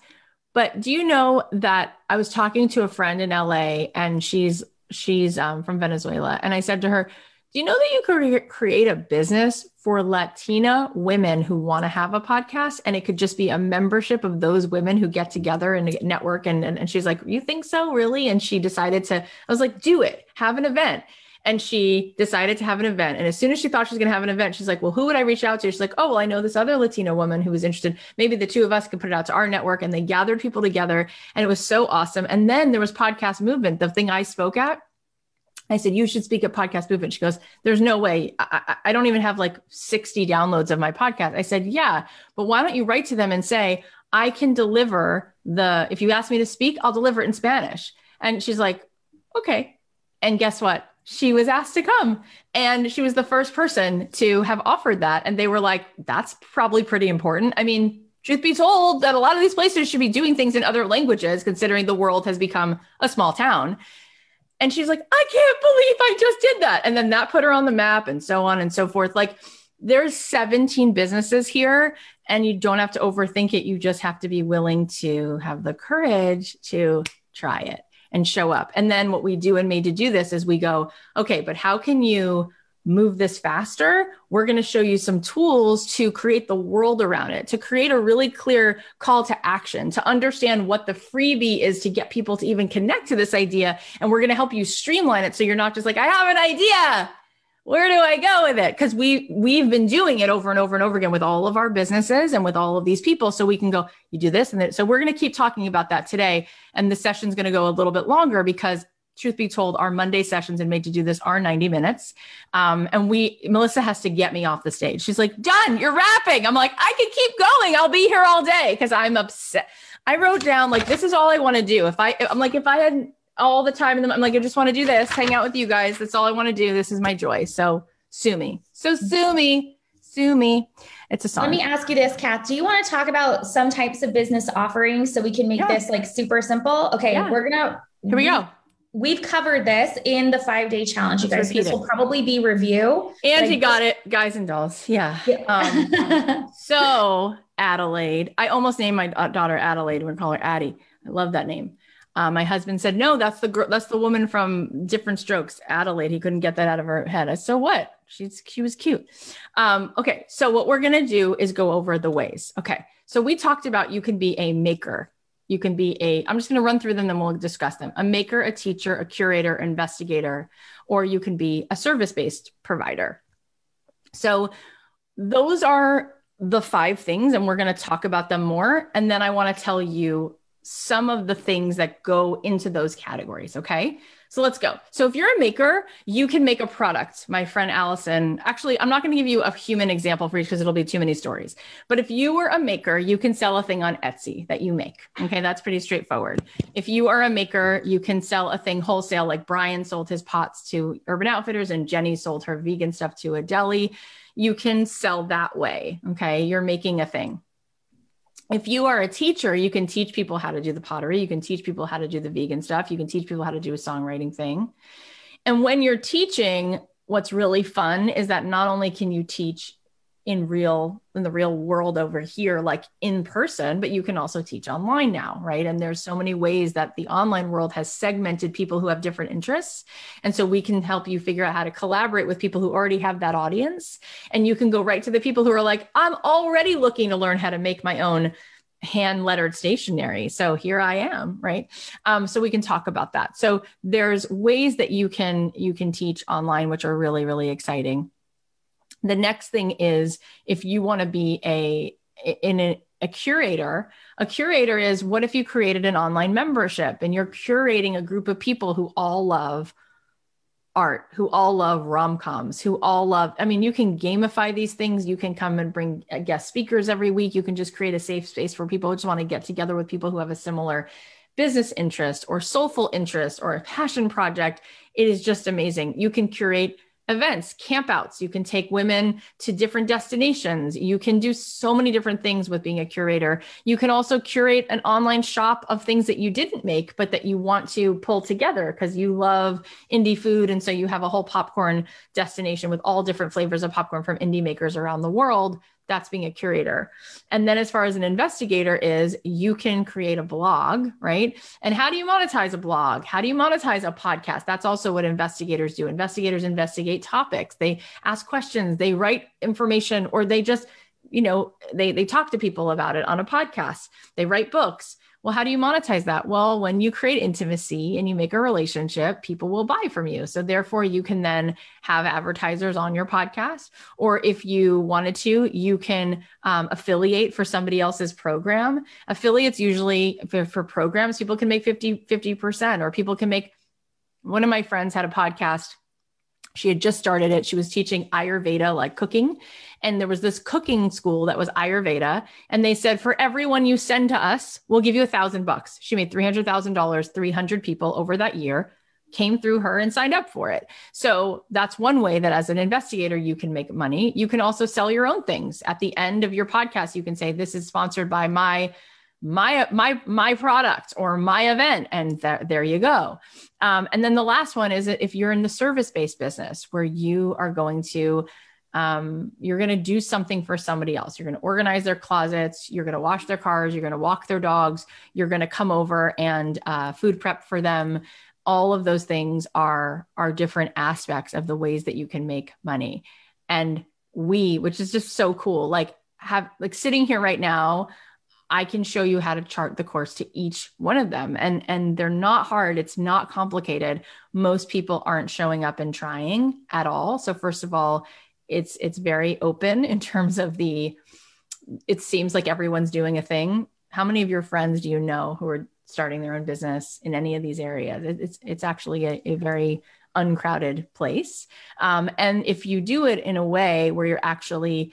but do you know that I was talking to a friend in LA and she's she's um, from Venezuela, and I said to her, "Do you know that you could create a business for Latina women who want to have a podcast, and it could just be a membership of those women who get together and network?" And, and and she's like, "You think so, really?" And she decided to. I was like, "Do it. Have an event." and she decided to have an event. And as soon as she thought she was going to have an event, she's like, well, who would I reach out to? She's like, oh, well, I know this other Latina woman who was interested. Maybe the two of us could put it out to our network. And they gathered people together and it was so awesome. And then there was podcast movement, the thing I spoke at. I said, you should speak at podcast movement. She goes, there's no way. I, I don't even have like 60 downloads of my podcast. I said, yeah, but why don't you write to them and say, I can deliver the, if you ask me to speak, I'll deliver it in Spanish. And she's like, okay. And guess what? she was asked to come and she was the first person to have offered that and they were like that's probably pretty important i mean truth be told that a lot of these places should be doing things in other languages considering the world has become a small town and she's like i can't believe i just did that. And then that put her on the map and so on and so forth. Like there's 17 businesses here and you don't have to overthink it. You just have to be willing to have the courage to try it and show up. And then what we do and made to do this is we go, okay, but how can you move this faster? We're going to show you some tools to create the world around it, to create a really clear call to action, to understand what the freebie is to get people to even connect to this idea. And we're going to help you streamline it so you're not just like, I have an idea where do I go with it? Because we we've been doing it over and over and over again with all of our businesses and with all of these people. So we can go, you do this and then so we're going to keep talking about that today. And the session's going to go a little bit longer because truth be told, our Monday sessions and made to do this are 90 minutes. Um, and we Melissa has to get me off the stage. She's like, done, you're wrapping. I'm like, I can keep going. I'll be here all day because I'm upset. I wrote down like this is all I want to do. If I I'm like, if I had all the time. And I'm like, I just want to do this, hang out with you guys. That's all I want to do. This is my joy. So sue me. So sue me. Sue me. It's a song. Let me ask you this, Kath. Do you want to talk about some types of business offerings so we can make yeah. this like super simple? Okay, yeah. we're gonna here we go. We've covered this in the five day challenge, you guys. This will probably be review. Angie got it, guys and dolls. Yeah. yeah. Um, so Adelaide, I almost named my daughter Adelaide. We're gonna call her Addie. I love that name. Uh, my husband said, "No, that's the girl. That's the woman from Diff'rent Strokes, Adelaide." He couldn't get that out of her head. I, so what? She's she was cute. Um, okay, so what we're gonna do is go over the ways. Okay, so we talked about you can be a maker. You can be a. I'm just gonna run through them, then we'll discuss them. A maker, a teacher, a curator, investigator, or you can be a service-based provider. So those are the five things, and we're gonna talk about them more. And then I want to tell you some of the things that go into those categories. Okay. So let's go. So if you're a maker, you can make a product. My friend Allison, actually, I'm not going to give you a human example for each because it'll be too many stories. But if you were a maker, you can sell a thing on Etsy that you make. Okay. That's pretty straightforward. If you are a maker, you can sell a thing wholesale, like Brian sold his pots to Urban Outfitters and Jenny sold her vegan stuff to a deli. You can sell that way. Okay. You're making a thing if you are a teacher, you can teach people how to do the pottery, you can teach people how to do the vegan stuff, you can teach people how to do a songwriting thing. And when you're teaching, what's really fun is that not only can you teach in real in the real world over here like in person but you can also teach online now right? And there's so many ways that the online world has segmented people who have different interests. And so we can help you figure out how to collaborate with people who already have that audience. And you can go right to the people who are like I'm already looking to learn how to make my own hand lettered stationery. So here i am right? Um, so we can talk about that. So there's ways that you can you can teach online which are really really exciting the next thing is if you want to be a in a, a curator a curator is what if you created an online membership and you're curating a group of people who all love art who all love rom-coms who all love i mean you can gamify these things. You can come and bring uh, guest speakers every week. You can just create a safe space for people who just want to get together with people who have a similar business interest or soulful interest or a passion project. It is just amazing. You can curate events, campouts. You can take women to different destinations. You can do so many different things with being a curator. You can also curate an online shop of things that you didn't make, but that you want to pull together because you love indie food. And so you have a whole popcorn destination with all different flavors of popcorn from indie makers around the world that's being a curator. And then as far as an investigator is, you can create a blog, right? And how do you monetize a blog? How do you monetize a podcast? That's also what investigators do. Investigators investigate topics. They ask questions, they write information or they just you know they they talk to people about it on a podcast they write books well, how do you monetize that? Well, when you create intimacy and you make a relationship, people will buy from you. So, therefore, you can then have advertisers on your podcast. Or if you wanted to, you can um, affiliate for somebody else's program. Affiliates usually for, for programs, people can make 50, 50%, or people can make. One of my friends had a podcast she had just started it. She was teaching Ayurveda, like cooking. And there was this cooking school that was Ayurveda. And they said, for everyone you send to us, we'll give you a thousand bucks. She made $300,000, 300 people over that year came through her and signed up for it. So that's one way that as an investigator, you can make money. You can also sell your own things. At the end of your podcast, you can say, this is sponsored by my my my my product or my event and th- there you go. Um, and then the last one is if you're in the service based business where you are going to um, you're going to do something for somebody else. You're going to organize their closets you're going to wash their cars you're going to walk their dogs you're going to come over and uh, food prep for them. All of those things are are different aspects of the ways that you can make money. And we which is just so cool like have like sitting here right now I can show you how to chart the course to each one of them. And, and they're not hard. It's not complicated. Most people aren't showing up and trying at all. So first of all, it's, it's very open in terms of the, it seems like everyone's doing a thing. How many of your friends do you know who are starting their own business in any of these areas? It's, it's actually a, a very uncrowded place. Um, and if you do it in a way where you're actually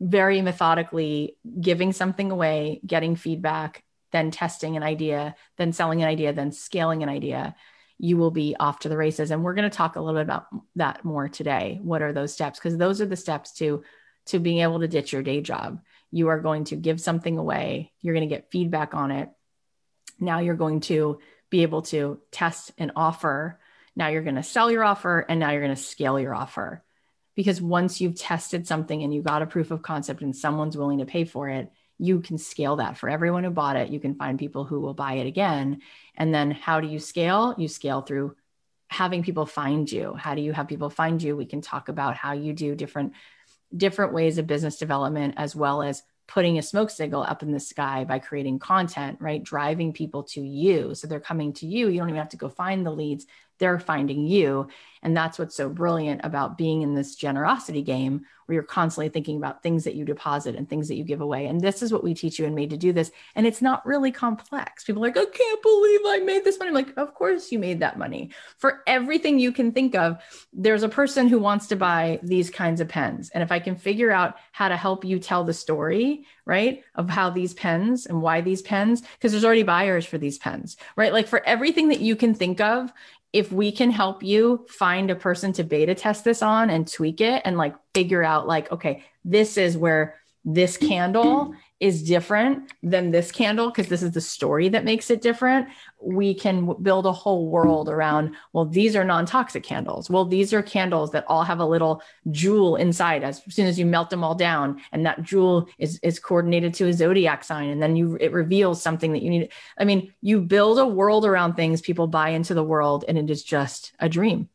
very methodically giving something away, getting feedback, then testing an idea, then selling an idea, then scaling an idea, you will be off to the races. And we're going to talk a little bit about that more today. What are those steps? Because those are the steps to to being able to ditch your day job. You are going to give something away. You're going to get feedback on it. Now you're going to be able to test an offer. Now you're going to sell your offer and now you're going to scale your offer because once you've tested something and you got a proof of concept and someone's willing to pay for it you can scale that for everyone who bought it. You can find people who will buy it again. And then how do you scale? You scale through having people find you. How do you have people find you? We can talk about how you do different different ways of business development as well as putting a smoke signal up in the sky by creating content right? Driving people to you. So they're coming to you. You don't even have to go find the leads they're finding you. And that's what's so brilliant about being in this generosity game where you're constantly thinking about things that you deposit and things that you give away. And this is what we teach you and made to do this. And it's not really complex. People are like, I can't believe I made this money. I'm like, of course you made that money. For everything you can think of, there's a person who wants to buy these kinds of pens. And if I can figure out how to help you tell the story, right, of how these pens and why these pens, because there's already buyers for these pens, right? Like for everything that you can think of, if we can help you find a person to beta test this on and tweak it and like figure out like okay this is where this candle is different than this candle because this is the story that makes it different we can build a whole world around well these are non-toxic candles. Well these are candles that all have a little jewel inside. As soon as you melt them all down and that jewel is is coordinated to a zodiac sign and then you it reveals something that you need. I mean you build a world around things people buy into the world and it is just a dream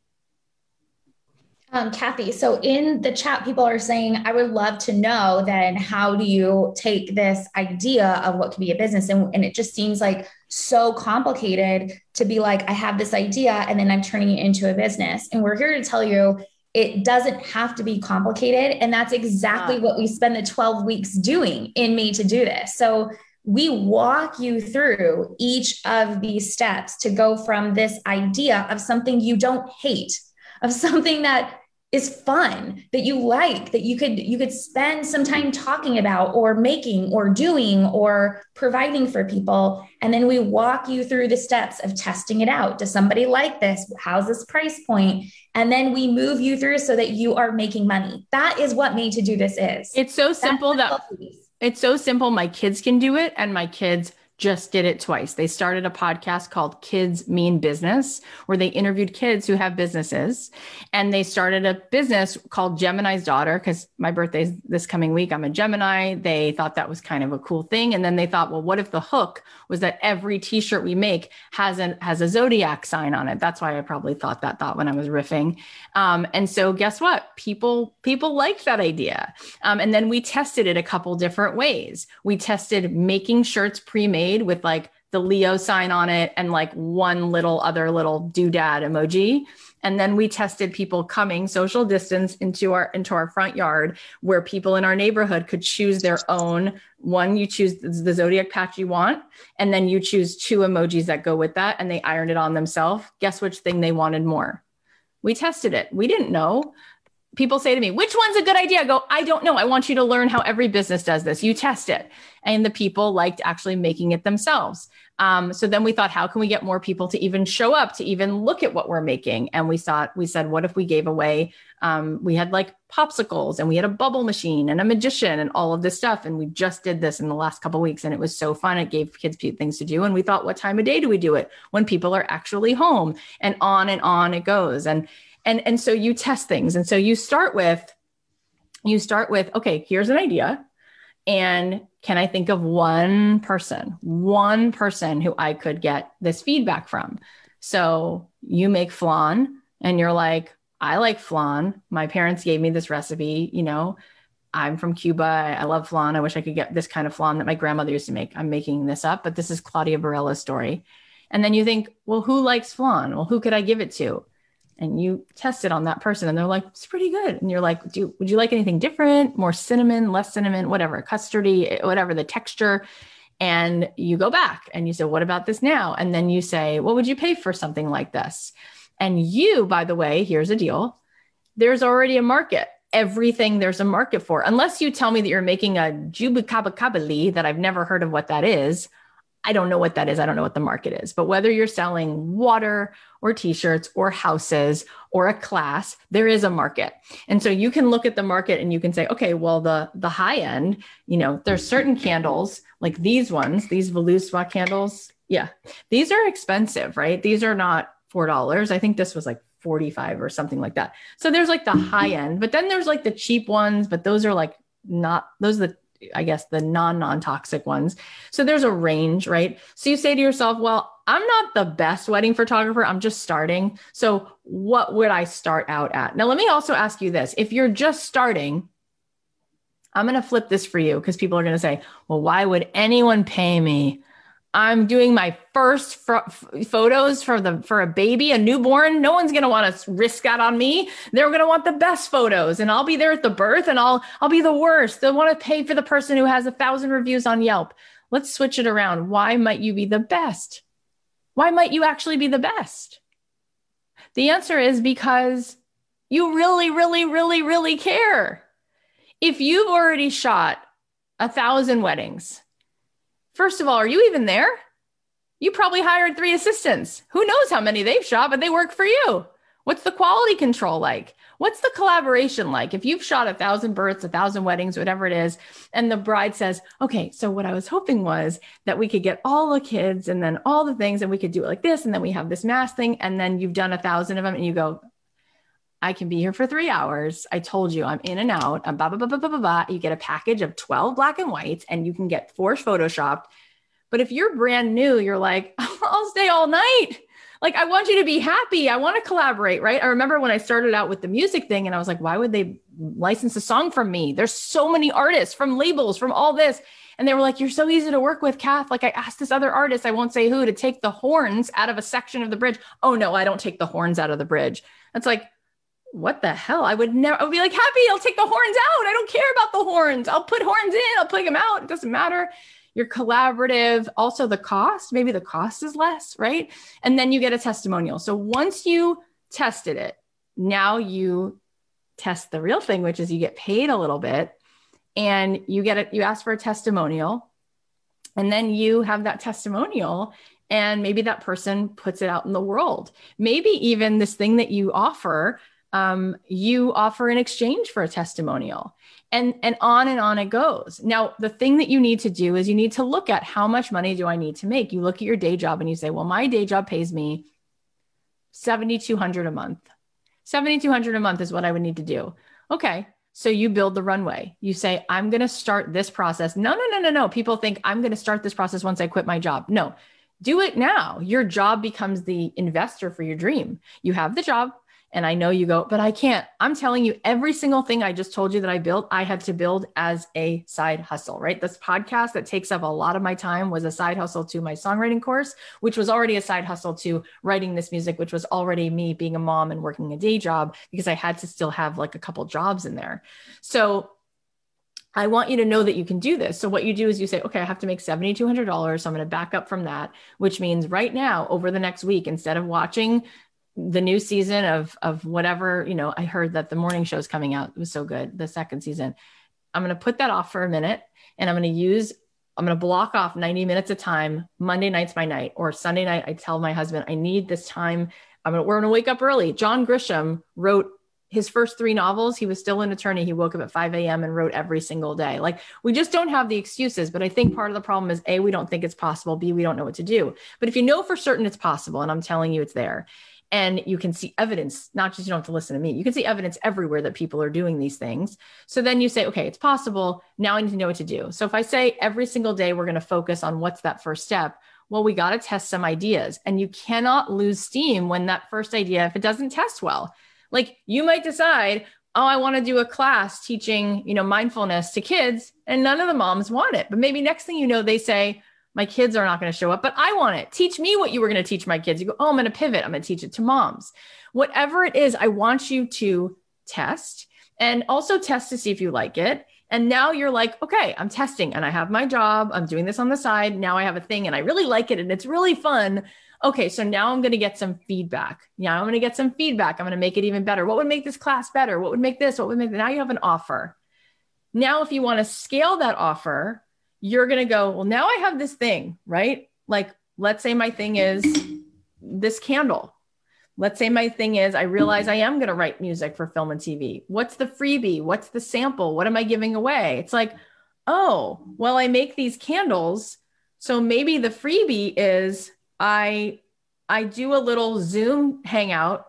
um, Cathy, so in the chat, people are saying, I would love to know then how do you take this idea of what could be a business? And, and it just seems like so complicated to be like, I have this idea and then I'm turning it into a business. And we're here to tell you it doesn't have to be complicated. And that's exactly what we spend the 12 weeks doing in Made to Do This. So we walk you through each of these steps to go from this idea of something you don't hate, of something that is fun that you like that you could you could spend some time talking about or making or doing or providing for people. And then we walk you through the steps of testing it out. Does somebody like this? How's this price point? And then we move you through so that you are making money. That is what made to do this is. It's so simple That's that it's so simple. My kids can do it and my kids just did it twice. They started a podcast called Kids Mean Business, where they interviewed kids who have businesses. And they started a business called Gemini's Daughter, because my birthday's this coming week. I'm a Gemini. They thought that was kind of a cool thing. And then they thought, well, what if the hook was that every t-shirt we make has a has a zodiac sign on it? That's why I probably thought that thought when I was riffing. Um, and so guess what? People people liked that idea. Um, and then we tested it a couple different ways. We tested making shirts pre-made made with like the Leo sign on it and like one little other little doodad emoji. And then we tested people coming social distance into our into our front yard where people in our neighborhood could choose their own one you choose the zodiac patch you want and then you choose two emojis that go with that and they ironed it on themselves. Guess which thing they wanted more. We tested it. We didn't know people say to me, which one's a good idea? I go, I don't know. I want you to learn how every business does this. You test it. And the people liked actually making it themselves. Um, so then we thought, how can we get more people to even show up, to even look at what we're making? And we thought, we said, what if we gave away, um, we had like popsicles and we had a bubble machine and a magician and all of this stuff. And we just did this in the last couple weeks and it was so fun. It gave kids things to do. And we thought, what time of day do we do it? When people are actually home and on and on it goes. And, and and so you test things and so you start with you start with okay here's an idea and can i think of one person one person who i could get this feedback from? So you make flan and you're like i like flan. My parents gave me this recipe you know i'm from cuba. I love flan. I wish i could get this kind of flan that my grandmother used to make. I'm making this up but this is claudia barella's story. And then you think well who likes flan? Well who could i give it to and you test it on that person and they're like it's pretty good. And you're like do you, would you like anything different? More cinnamon less cinnamon whatever custardy eh, whatever the texture. And you go back and you say what about this now? And then you say what would you pay for something like this? And you by the way here's a deal. There's already a market. Everything there's a market for. Unless you tell me that you're making a jubicabacabali that i've never heard of what that is I don't know what that is. I don't know what the market is. But whether you're selling water or t-shirts or houses or a class, there is a market. And so you can look at the market and you can say, okay, well, the the high end, you know, there's certain candles like these ones, these Voluspa candles. Yeah. These are expensive, right? These are not $4. I think this was like 45 or something like that. So there's like the high end, but then there's like the cheap ones, but those are like not those are the I guess the non non toxic ones. So there's a range, right? So you say to yourself, well, I'm not the best wedding photographer. I'm just starting. So what would I start out at? Now, let me also ask you this if you're just starting, I'm going to flip this for you because people are going to say, well, why would anyone pay me I'm doing my first photos for the for a baby, a newborn. No one's to want to risk that on me. They're to want the best photos, and I'll be there at the birth, and I'll I'll be the worst. They'll want to pay for the person who has a thousand reviews on Yelp. Let's switch it around. Why might you be the best? Why might you actually be the best? The answer is because you really, really, really, really care. If you've already shot a thousand weddings First of all, are you even there? You probably hired three assistants. Who knows how many they've shot, but they work for you. What's the quality control like? What's the collaboration like? If you've shot a thousand births, a thousand weddings, whatever it is, and the bride says, okay, so what I was hoping was that we could get all the kids and then all the things and we could do it like this. And then we have this mass thing. And then you've done a thousand of them and you go, I can be here for three hours. I told you I'm in and out. I'm blah, blah, blah, blah, blah, blah, blah. You get a package of 12 black and whites and you can get four photoshopped. But if you're brand new, you're like, I'll stay all night like I want you to be happy. I want to collaborate, right? I remember when I started out with the music thing and I was like, why would they license a song from me? There's so many artists from labels, from all this. And they were like, You're so easy to work with, Kath. Like I asked this other artist, I won't say who, to take the horns out of a section of the bridge. Oh no, I don't take the horns out of the bridge. It's like, what the hell? I would never I would be like, happy, I'll take the horns out. I don't care about the horns. I'll put horns in, I'll plug them out. It doesn't matter you're collaborative, also the cost, maybe the cost is less, right? And then you get a testimonial. So once you tested it, now you test the real thing, which is you get paid a little bit and you get it, you ask for a testimonial, and then you have that testimonial and maybe that person puts it out in the world. Maybe even this thing that you offer um, you offer in exchange for a testimonial. And and on and on it goes. Now the thing that you need to do is you need to look at how much money do i need to make? You look at your day job and you say well my day job pays me 7200 a month. 7200 a month is what i would need to do. Okay so you build the runway. You say i'm going to start this process. No no no no no. People think i'm going to start this process once i quit my job. No do it now. Your job becomes the investor for your dream. You have the job and I know you go, but I can't. I'm telling you, every single thing I just told you that I built, I had to build as a side hustle, right? This podcast that takes up a lot of my time was a side hustle to my songwriting course, which was already a side hustle to writing this music, which was already me being a mom and working a day job because I had to still have like a couple jobs in there. So I want you to know that you can do this. So what you do is you say, okay, I have to make $7,200. So I'm going to back up from that, which means right now, over the next week, instead of watching the new season of of whatever you know i heard that the morning show is coming out. It was so good the second season. I'm going to put that off for a minute and i'm going to use i'm going to block off 90 minutes of time. Monday night's my night or sunday night i tell my husband i need this time. I'm going to we're going to wake up early. John grisham wrote his first three novels. He was still an attorney. He woke up at 5 a.m and wrote every single day. Like we just don't have the excuses but i think part of the problem is a we don't think it's possible. B we don't know what to do. But if you know for certain it's possible and i'm telling you it's there and you can see evidence not just you don't have to listen to me you can see evidence everywhere that people are doing these things. So then you say okay it's possible. Now i need to know what to do. So if i say every single day we're going to focus on what's that first step well we got to test some ideas. And you cannot lose steam when that first idea if it doesn't test well like you might decide oh i want to do a class teaching you know mindfulness to kids and none of the moms want it. But maybe next thing you know they say my kids are not going to show up, but I want it. Teach me what you were going to teach my kids. You go, oh, I'm going to pivot. I'm going to teach it to moms. Whatever it is, I want you to test and also test to see if you like it. And now you're like, okay, I'm testing and I have my job. I'm doing this on the side. Now I have a thing and I really like it and it's really fun. Okay, so now I'm going to get some feedback. Now I'm going to get some feedback. I'm going to make it even better. What would make this class better? What would make this? What would make now you have an offer. Now, if you want to scale that offer, you're going to go, well, now I have this thing, right? Like, let's say my thing is this candle. Let's say my thing is I realize I am going to write music for film and TV. What's the freebie? What's the sample? What am I giving away? It's like, oh, well, I make these candles. So maybe the freebie is I I do a little Zoom hangout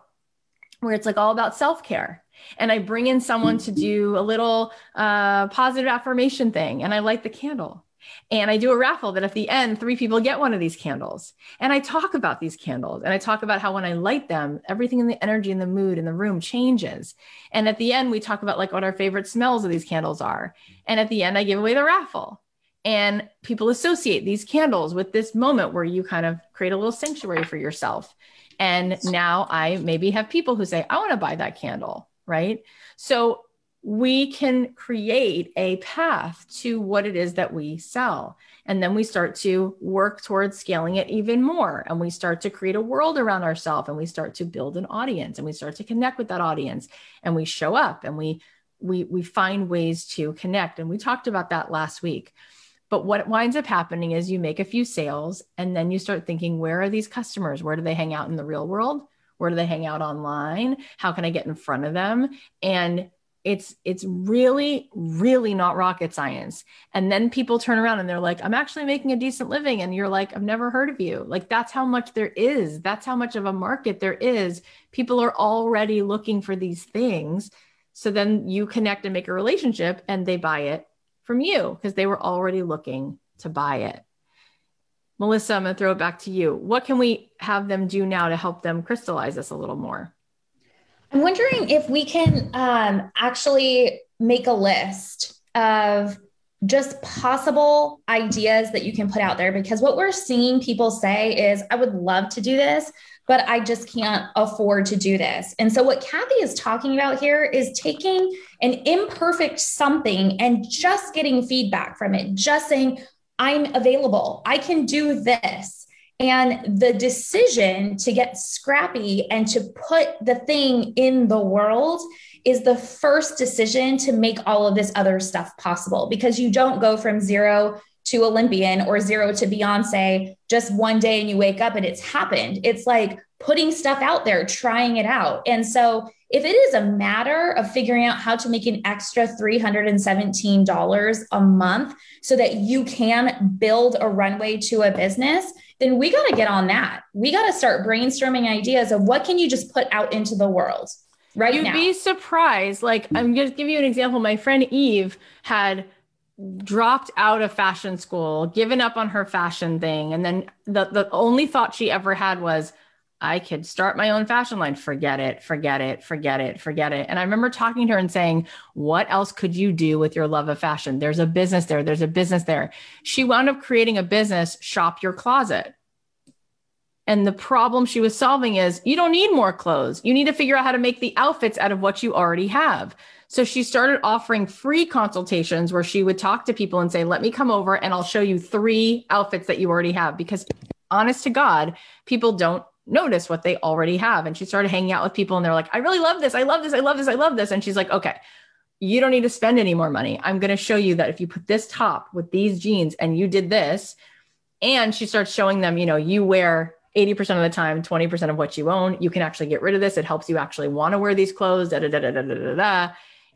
where it's like all about self-care and I bring in someone to do a little uh, positive affirmation thing, and I light the candle. And I do a raffle that at the end, three people get one of these candles. And I talk about these candles and I talk about how when I light them, everything in the energy and the mood in the room changes. And at the end, we talk about like what our favorite smells of these candles are. And at the end, I give away the raffle. And people associate these candles with this moment where you kind of create a little sanctuary for yourself. And now I maybe have people who say, I want to buy that candle. Right. So we can create a path to what it is that we sell. And then we start to work towards scaling it even more. And we start to create a world around ourselves and we start to build an audience and we start to connect with that audience and we show up and we we we find ways to connect. And we talked about that last week. But what winds up happening is you make a few sales and then you start thinking, where are these customers? Where do they hang out in the real world? Where do they hang out online? How can I get in front of them? And it's it's really really not rocket science. And then people turn around and they're like i'm actually making a decent living. And you're like i've never heard of you. Like that's how much there is. That's how much of a market there is. People are already looking for these things. So then you connect and make a relationship and they buy it from you because they were already looking to buy it. Melissa i'm going to throw it back to you. What can we have them do now to help them crystallize this a little more I'm wondering if we can um, actually make a list of just possible ideas that you can put out there because what we're seeing people say is, I would love to do this, but I just can't afford to do this. And so, what Cathy is talking about here is taking an imperfect something and just getting feedback from it, just saying, I'm available, I can do this. And the decision to get scrappy and to put the thing in the world is the first decision to make all of this other stuff possible because you don't go from zero to Olympian or zero to Beyonce just one day and you wake up and it's happened. It's like putting stuff out there, trying it out. And so if it is a matter of figuring out how to make an extra $317 a month so that you can build a runway to a business, then we got to get on that. We got to start brainstorming ideas of what can you just put out into the world right You'd now. be surprised. Like I'm going to give you an example. My friend Eve had dropped out of fashion school, given up on her fashion thing, and then the the only thought she ever had was I could start my own fashion line. Forget it, forget it, forget it, forget it. And I remember talking to her and saying, What else could you do with your love of fashion? There's a business there, there's a business there. She wound up creating a business, Shop Your Closet. And the problem she was solving is you don't need more clothes. You need to figure out how to make the outfits out of what you already have. So she started offering free consultations where she would talk to people and say, Let me come over and I'll show you three outfits that you already have. Because honest to God, people don't notice what they already have. And she started hanging out with people and they're like, I really love this. I love this. I love this. I love this. And she's like, okay, you don't need to spend any more money. I'm going to show you that if you put this top with these jeans and you did this, and she starts showing them, you know, you wear 80% of the time, 20% of what you own, you can actually get rid of this. It helps you actually want to wear these clothes. Da, da, da, da, da, da, da.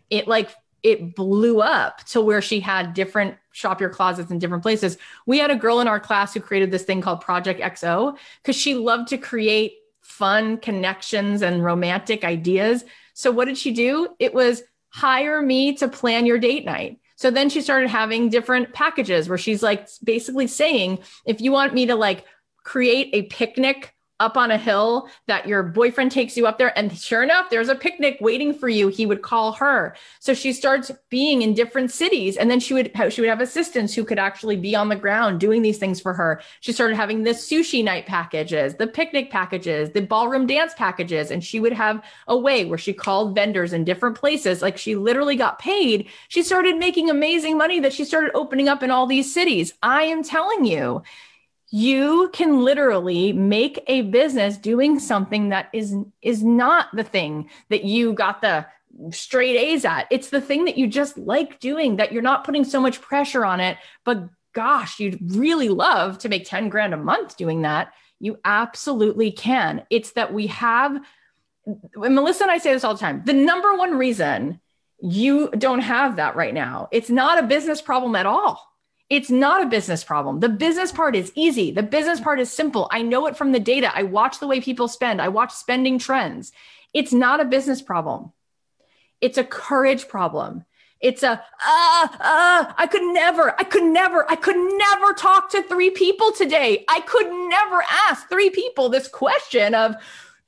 It like it blew up to where she had different shop your closets in different places. We had a girl in our class who created this thing called Project XO because she loved to create fun connections and romantic ideas. So what did she do? It was hire me to plan your date night. So then she started having different packages where she's like basically saying, if you want me to like create a picnic up on a hill that your boyfriend takes you up there. And sure enough there's a picnic waiting for you. He would call her. So she starts being in different cities. And then she would she would have assistants who could actually be on the ground doing these things for her. She started having the sushi night packages the picnic packages the ballroom dance packages. And she would have a way where she called vendors in different places. Like she literally got paid. She started making amazing money that she started opening up in all these cities. I am telling you you can literally make a business doing something that is is not the thing that you got the straight A's at. It's the thing that you just like doing that you're not putting so much pressure on it, but gosh, you'd really love to make 10 grand a month doing that. You absolutely can. It's that we have Melissa and I say this all the time. The number one reason you don't have that right now, it's not a business problem at all it's not a business problem. The business part is easy. The business part is simple. I know it from the data. I watch the way people spend, I watch spending trends. It's not a business problem. It's a courage problem. It's a, ah, ah, I could never, I could never, I could never talk to three people today. I could never ask three people this question of,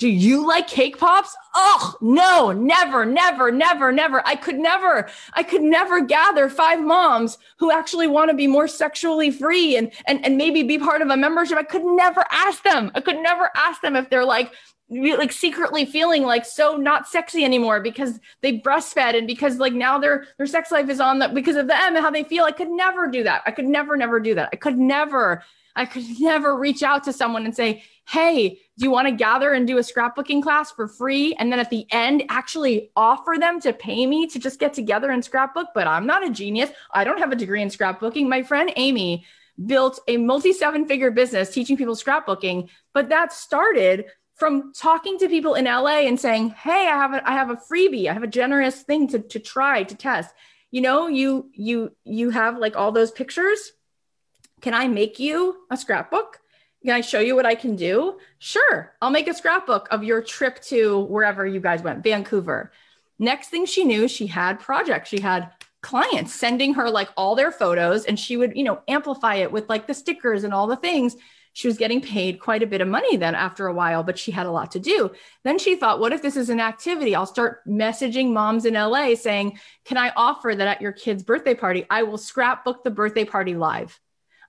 do you like cake pops? Oh, no, never, never, never, never. I could never, I could never gather five moms who actually want to be more sexually free and, and, and maybe be part of a membership. I could never ask them. I could never ask them if they're like, like secretly feeling like so not sexy anymore because they breastfed and because like now their their sex life is on that because of them and how they feel. I could never do that. I could never, never do that. I could never, I could never reach out to someone and say, hey, do you want to gather and do a scrapbooking class for free? And then at the end, actually offer them to pay me to just get together and scrapbook. But I'm not a genius. I don't have a degree in scrapbooking. My friend Amy built a multi seven figure business teaching people scrapbooking, but that started from talking to people in LA and saying, "Hey, I have a I have a freebie. I have a generous thing to to try to test." You know, you you you have like all those pictures. Can I make you a scrapbook? Can I show you what I can do? Sure. I'll make a scrapbook of your trip to wherever you guys went, Vancouver. Next thing she knew, she had projects. She had clients sending her like all their photos and she would, you know, amplify it with like the stickers and all the things. She was getting paid quite a bit of money then after a while, but she had a lot to do. Then she thought, what if this is an activity? I'll start messaging moms in LA saying, Can I offer that at your kid's birthday party? I will scrapbook the birthday party live.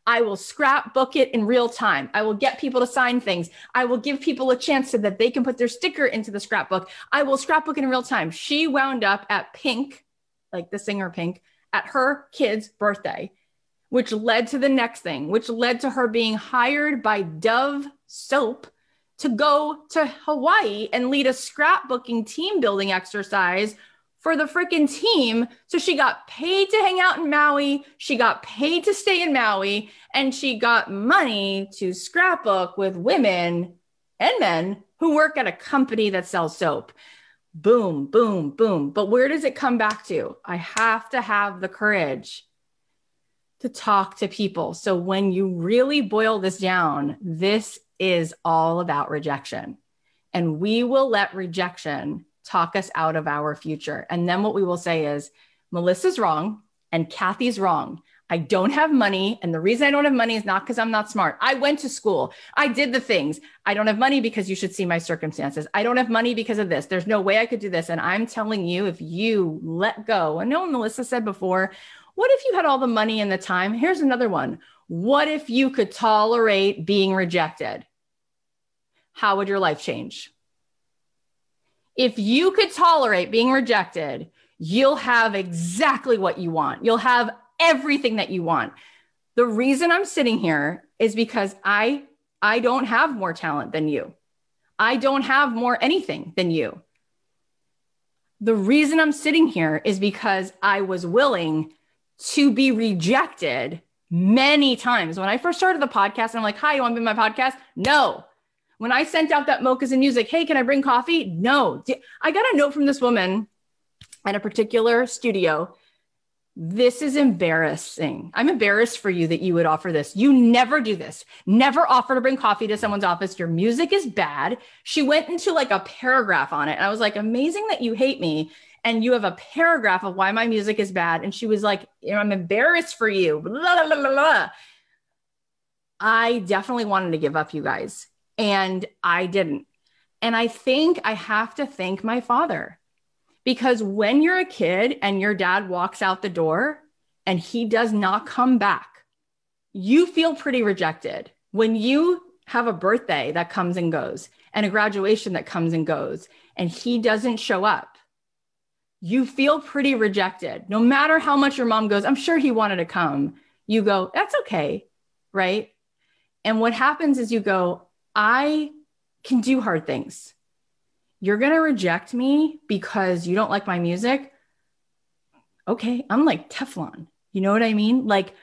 I will scrapbook it in real time. I will get people to sign things. I will give people a chance so that they can put their sticker into the scrapbook. I will scrapbook it in real time. She wound up at Pink, like the singer Pink, at her kid's birthday, which led to the next thing, which led to her being hired by Dove Soap to go to Hawaii and lead a scrapbooking team building exercise for the freaking team. So she got paid to hang out in Maui. She got paid to stay in Maui and she got money to scrapbook with women and men who work at a company that sells soap. Boom, boom, boom. But where does it come back to? I have to have the courage to talk to people. So when you really boil this down, this is all about rejection. And we will let rejection talk us out of our future. And then what we will say is, Melissa's wrong and Cathy's wrong. I don't have money. And the reason I don't have money is not because I'm not smart. I went to school. I did the things. I don't have money because you should see my circumstances. I don't have money because of this. There's no way I could do this. And I'm telling you, if you let go, I know Melissa said before, what if you had all the money and the time? Here's another one. What if you could tolerate being rejected? How would your life change? if you could tolerate being rejected, you'll have exactly what you want. You'll have everything that you want. The reason I'm sitting here is because I I don't have more talent than you. I don't have more anything than you. The reason I'm sitting here is because I was willing to be rejected many times. When I first started the podcast, I'm like, "Hi, you want to be my podcast?" No. When I sent out that mochas and music, hey, can I bring coffee? No. I got a note from this woman at a particular studio. This is embarrassing. I'm embarrassed for you that you would offer this. You never do this. Never offer to bring coffee to someone's office. Your music is bad. She went into like a paragraph on it. And I was like, amazing that you hate me and you have a paragraph of why my music is bad. And she was like, I'm embarrassed for you. Blah, blah, blah, I definitely wanted to give up, you guys and I didn't. And I think I have to thank my father because when you're a kid and your dad walks out the door and he does not come back, you feel pretty rejected. When you have a birthday that comes and goes and a graduation that comes and goes and he doesn't show up, you feel pretty rejected. No matter how much your mom goes, I'm sure he wanted to come. You go, that's okay. Right. And what happens is you go, I can do hard things. You're going to reject me because you don't like my music. Okay, I'm like Teflon. You know what I mean? Like,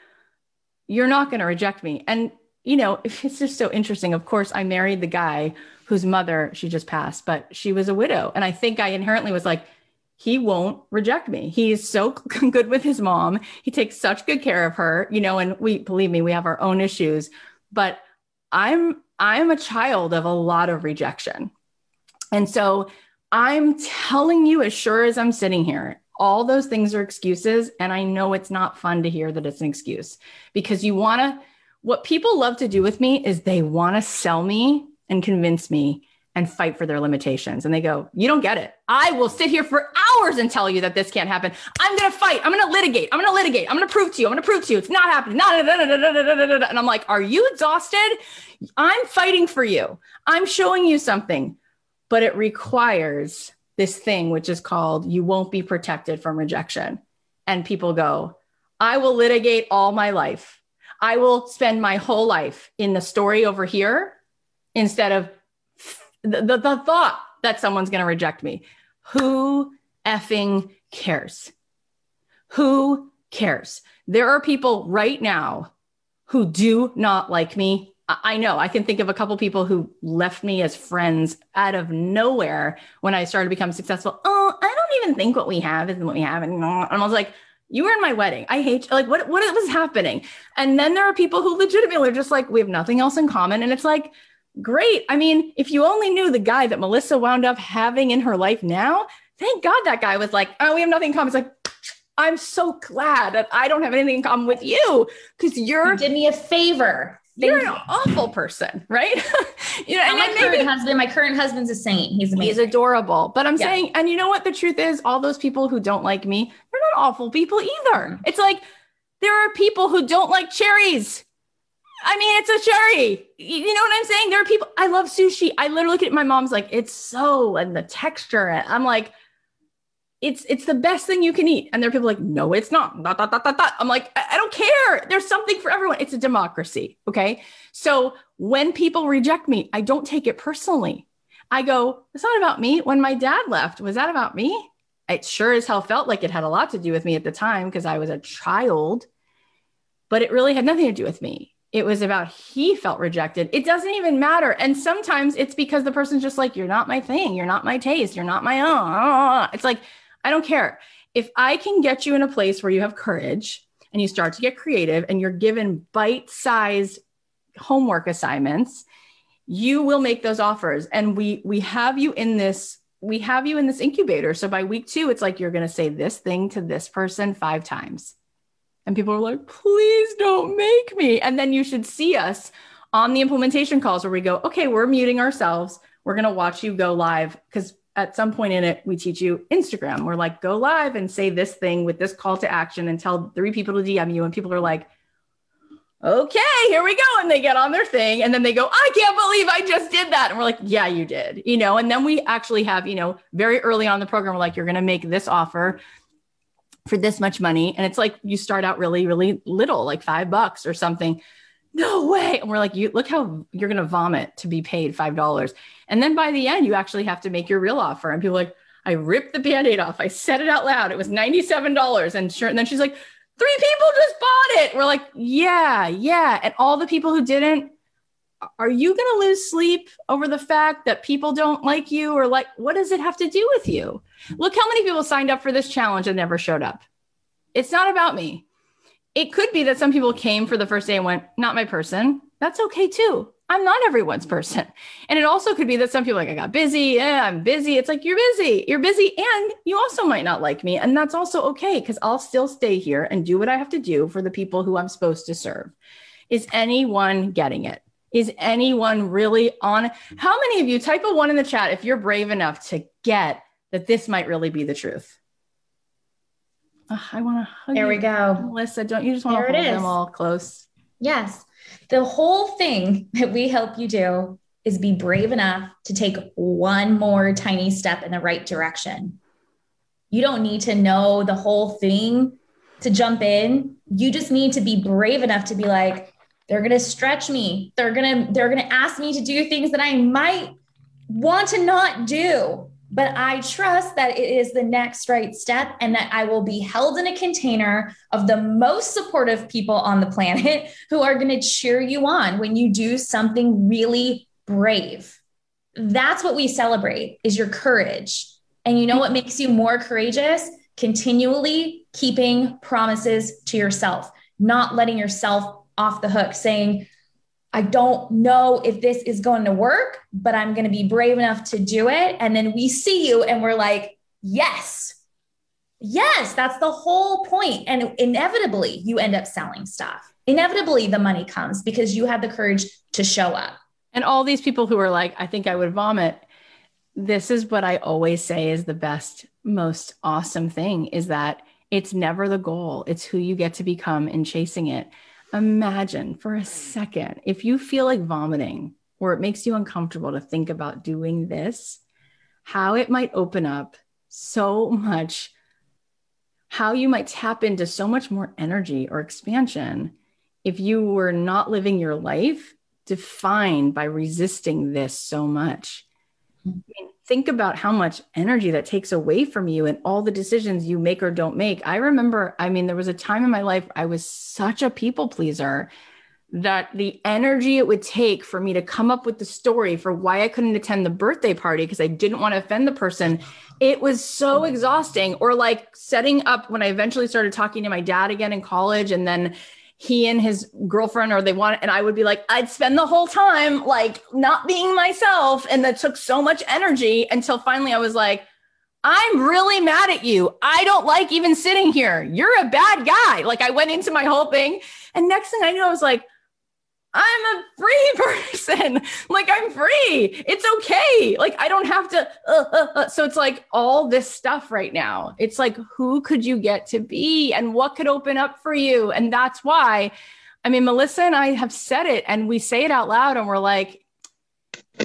you're not going to reject me. And, you know, it's just so interesting. Of course, I married the guy whose mother, she just passed, but she was a widow. And I think I inherently was like, he won't reject me. He's so good with his mom. He takes such good care of her, you know, and we believe me, we have our own issues, but I'm I'm a child of a lot of rejection. And so I'm telling you, as sure as I'm sitting here, all those things are excuses. And I know it's not fun to hear that it's an excuse because you want to, what people love to do with me is they want to sell me and convince me and fight for their limitations. And they go, You don't get it. I will sit here for hours and tell you that this can't happen. I'm going to fight. I'm going to litigate. I'm going to litigate. I'm going to prove to you. I'm going to prove to you it's not happening. Not, and I'm like, Are you exhausted? I'm fighting for you. I'm showing you something, but it requires this thing, which is called you won't be protected from rejection. And people go, I will litigate all my life. I will spend my whole life in the story over here instead of the, the, the thought that someone's going to reject me. Who effing cares? Who cares? There are people right now who do not like me I know I can think of a couple people who left me as friends out of nowhere when I started to become successful. Oh, I don't even think what we have is what we have. And I was like, you were in my wedding. I hate you. like what what was happening. And then there are people who legitimately are just like, we have nothing else in common. And it's like, great. I mean, if you only knew the guy that Melissa wound up having in her life now, thank God that guy was like, oh, we have nothing in common. It's like, I'm so glad that I don't have anything in common with you because you're you did me a favor. Thank you're an awful person, right? you know, and my current maybe, husband, my current husband's a saint. He's amazing. He's adorable. But I'm yeah. saying, and you know what the truth is? All those people who don't like me, they're not awful people either. Mm-hmm. It's like there are people who don't like cherries. I mean, it's a cherry. You know what I'm saying? There are people. I love sushi. I literally look at my mom's like, it's so and the texture. I'm like, it's it's the best thing you can eat. And there are people like, no, it's not. Dot, dot, dot. I'm like, I don't care. There's something for everyone. It's a democracy. Okay. So when people reject me, I don't take it personally. I go, it's not about me. When my dad left, was that about me? It sure as hell felt like it had a lot to do with me at the time because I was a child, but it really had nothing to do with me. It was about he felt rejected. It doesn't even matter. And sometimes it's because the person's just like, you're not my thing. You're not my taste. You're not my own. It's like, I don't care. If I can get you in a place where you have courage and you start to get creative and you're given bite sized homework assignments, you will make those offers. And we we have you in this we have you in this incubator. So by week 2 it's like you're going to say this thing to this person 5 times. And people are like, "Please don't make me." And then you should see us on the implementation calls where we go, "Okay, we're muting ourselves. We're going to watch you go live cuz at some point in it, we teach you Instagram. We're like, go live and say this thing with this call to action and tell three people to DM you. And people are like, okay, here we go. And they get on their thing and then they go, I can't believe I just did that. And we're like, yeah, you did, you know, and then we actually have, you know, very early on the program, we're like, you're going to make this offer for this much money. And it's like, you start out really, really little, like five bucks or something no way. And we're like, you look how you're to vomit to be paid $5. And then by the end, you actually have to make your real offer. And people like, I ripped the band-aid off. I said it out loud. It was $97. And sure. And then she's like, three people just bought it. We're like, yeah, yeah. And all the people who didn't, are you going to lose sleep over the fact that people don't like you or like, what does it have to do with you? Look how many people signed up for this challenge and never showed up. It's not about me it could be that some people came for the first day and went, not my person. That's okay too. I'm not everyone's person. And it also could be that some people like, I got busy. Yeah, I'm busy. It's like, you're busy. You're busy. And you also might not like me. And that's also okay because I'll still stay here and do what I have to do for the people who I'm supposed to serve. Is anyone getting it? Is anyone really on? How many of you type a one in the chat if you're brave enough to get that this might really be the truth? Oh, I want to hug There you. we go. Melissa, don't you just want to hold them all close? Yes. The whole thing that we help you do is be brave enough to take one more tiny step in the right direction. You don't need to know the whole thing to jump in. You just need to be brave enough to be like, they're going to stretch me. They're going to they're going to ask me to do things that I might want to not do but I trust that it is the next right step and that I will be held in a container of the most supportive people on the planet who are going to cheer you on when you do something really brave. That's what we celebrate is your courage. And you know what makes you more courageous? Continually keeping promises to yourself, not letting yourself off the hook saying, I don't know if this is going to work, but I'm going to be brave enough to do it. And then we see you and we're like, yes, yes, that's the whole point. And inevitably, you end up selling stuff. Inevitably, the money comes because you had the courage to show up. And all these people who are like, I think I would vomit. This is what I always say is the best, most awesome thing is that it's never the goal, it's who you get to become in chasing it. Imagine for a second if you feel like vomiting or it makes you uncomfortable to think about doing this, how it might open up so much, how you might tap into so much more energy or expansion if you were not living your life defined by resisting this so much. I mean, think about how much energy that takes away from you and all the decisions you make or don't make. I remember, I mean, there was a time in my life I was such a people pleaser that the energy it would take for me to come up with the story for why I couldn't attend the birthday party because I didn't want to offend the person, it was so exhausting. Or like setting up when I eventually started talking to my dad again in college and then he and his girlfriend or they want and I would be like I'd spend the whole time like not being myself and that took so much energy until finally I was like I'm really mad at you. I don't like even sitting here. You're a bad guy. Like I went into my whole thing and next thing I knew I was like I'm a free person. like I'm free. It's okay. Like I don't have to. Uh, uh, uh. So it's like all this stuff right now. It's like who could you get to be, and what could open up for you, and that's why. I mean, Melissa and I have said it, and we say it out loud, and we're like,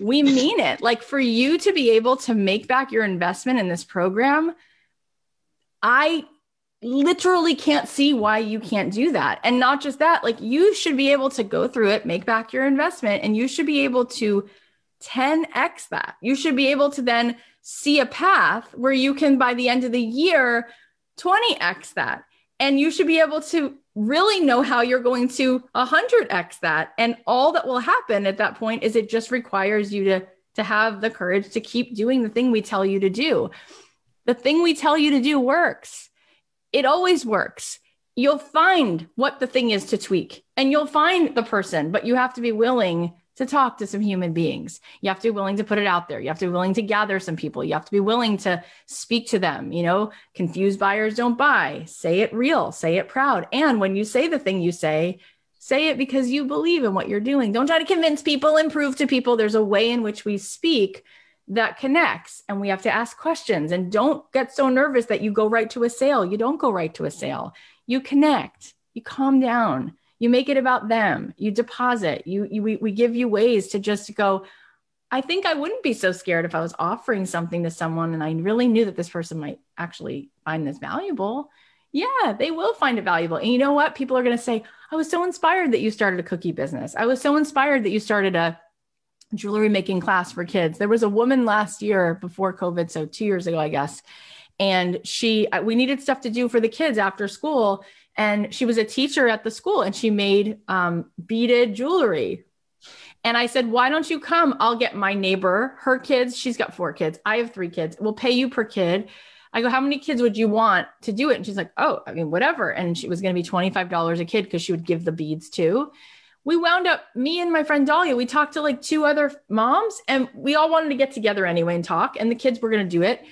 we mean it. Like for you to be able to make back your investment in this program, I literally can't see why you can't do that. And not just that, like you should be able to go through it, make back your investment, and you should be able to 10x that. You should be able to then see a path where you can, by the end of the year, 20x that. And you should be able to really know how you're going to 100x that. And all that will happen at that point is it just requires you to, to have the courage to keep doing the thing we tell you to do. The thing we tell you to do works it always works. You'll find what the thing is to tweak and you'll find the person, but you have to be willing to talk to some human beings. You have to be willing to put it out there. You have to be willing to gather some people. You have to be willing to speak to them. You know, confused buyers don't buy. Say it real, say it proud. And when you say the thing you say, say it because you believe in what you're doing. Don't try to convince people and prove to people there's a way in which we speak that connects and we have to ask questions. And don't get so nervous that you go right to a sale. You don't go right to a sale. You connect. You calm down. You make it about them. You deposit. You, you we, we give you ways to just go i think i wouldn't be so scared if i was offering something to someone and i really knew that this person might actually find this valuable. Yeah they will find it valuable. And you know what? People are going to say i was so inspired that you started a cookie business. I was so inspired that you started a jewelry making class for kids. There was a woman last year before COVID, so two years ago, I guess, and she uh, we needed stuff to do for the kids after school, and she was a teacher at the school, and she made um, beaded jewelry. And I said, "Why don't you come? I'll get my neighbor, her kids. She's got four kids. I have three kids. We'll pay you per kid." I go, how many kids would you want to do it? And she's like, oh, I mean, whatever. And she was going to be $25 a kid because she would give the beads too we wound up me and my friend Dahlia, we talked to like two other moms and we all wanted to get together anyway and talk and the kids were going to do it.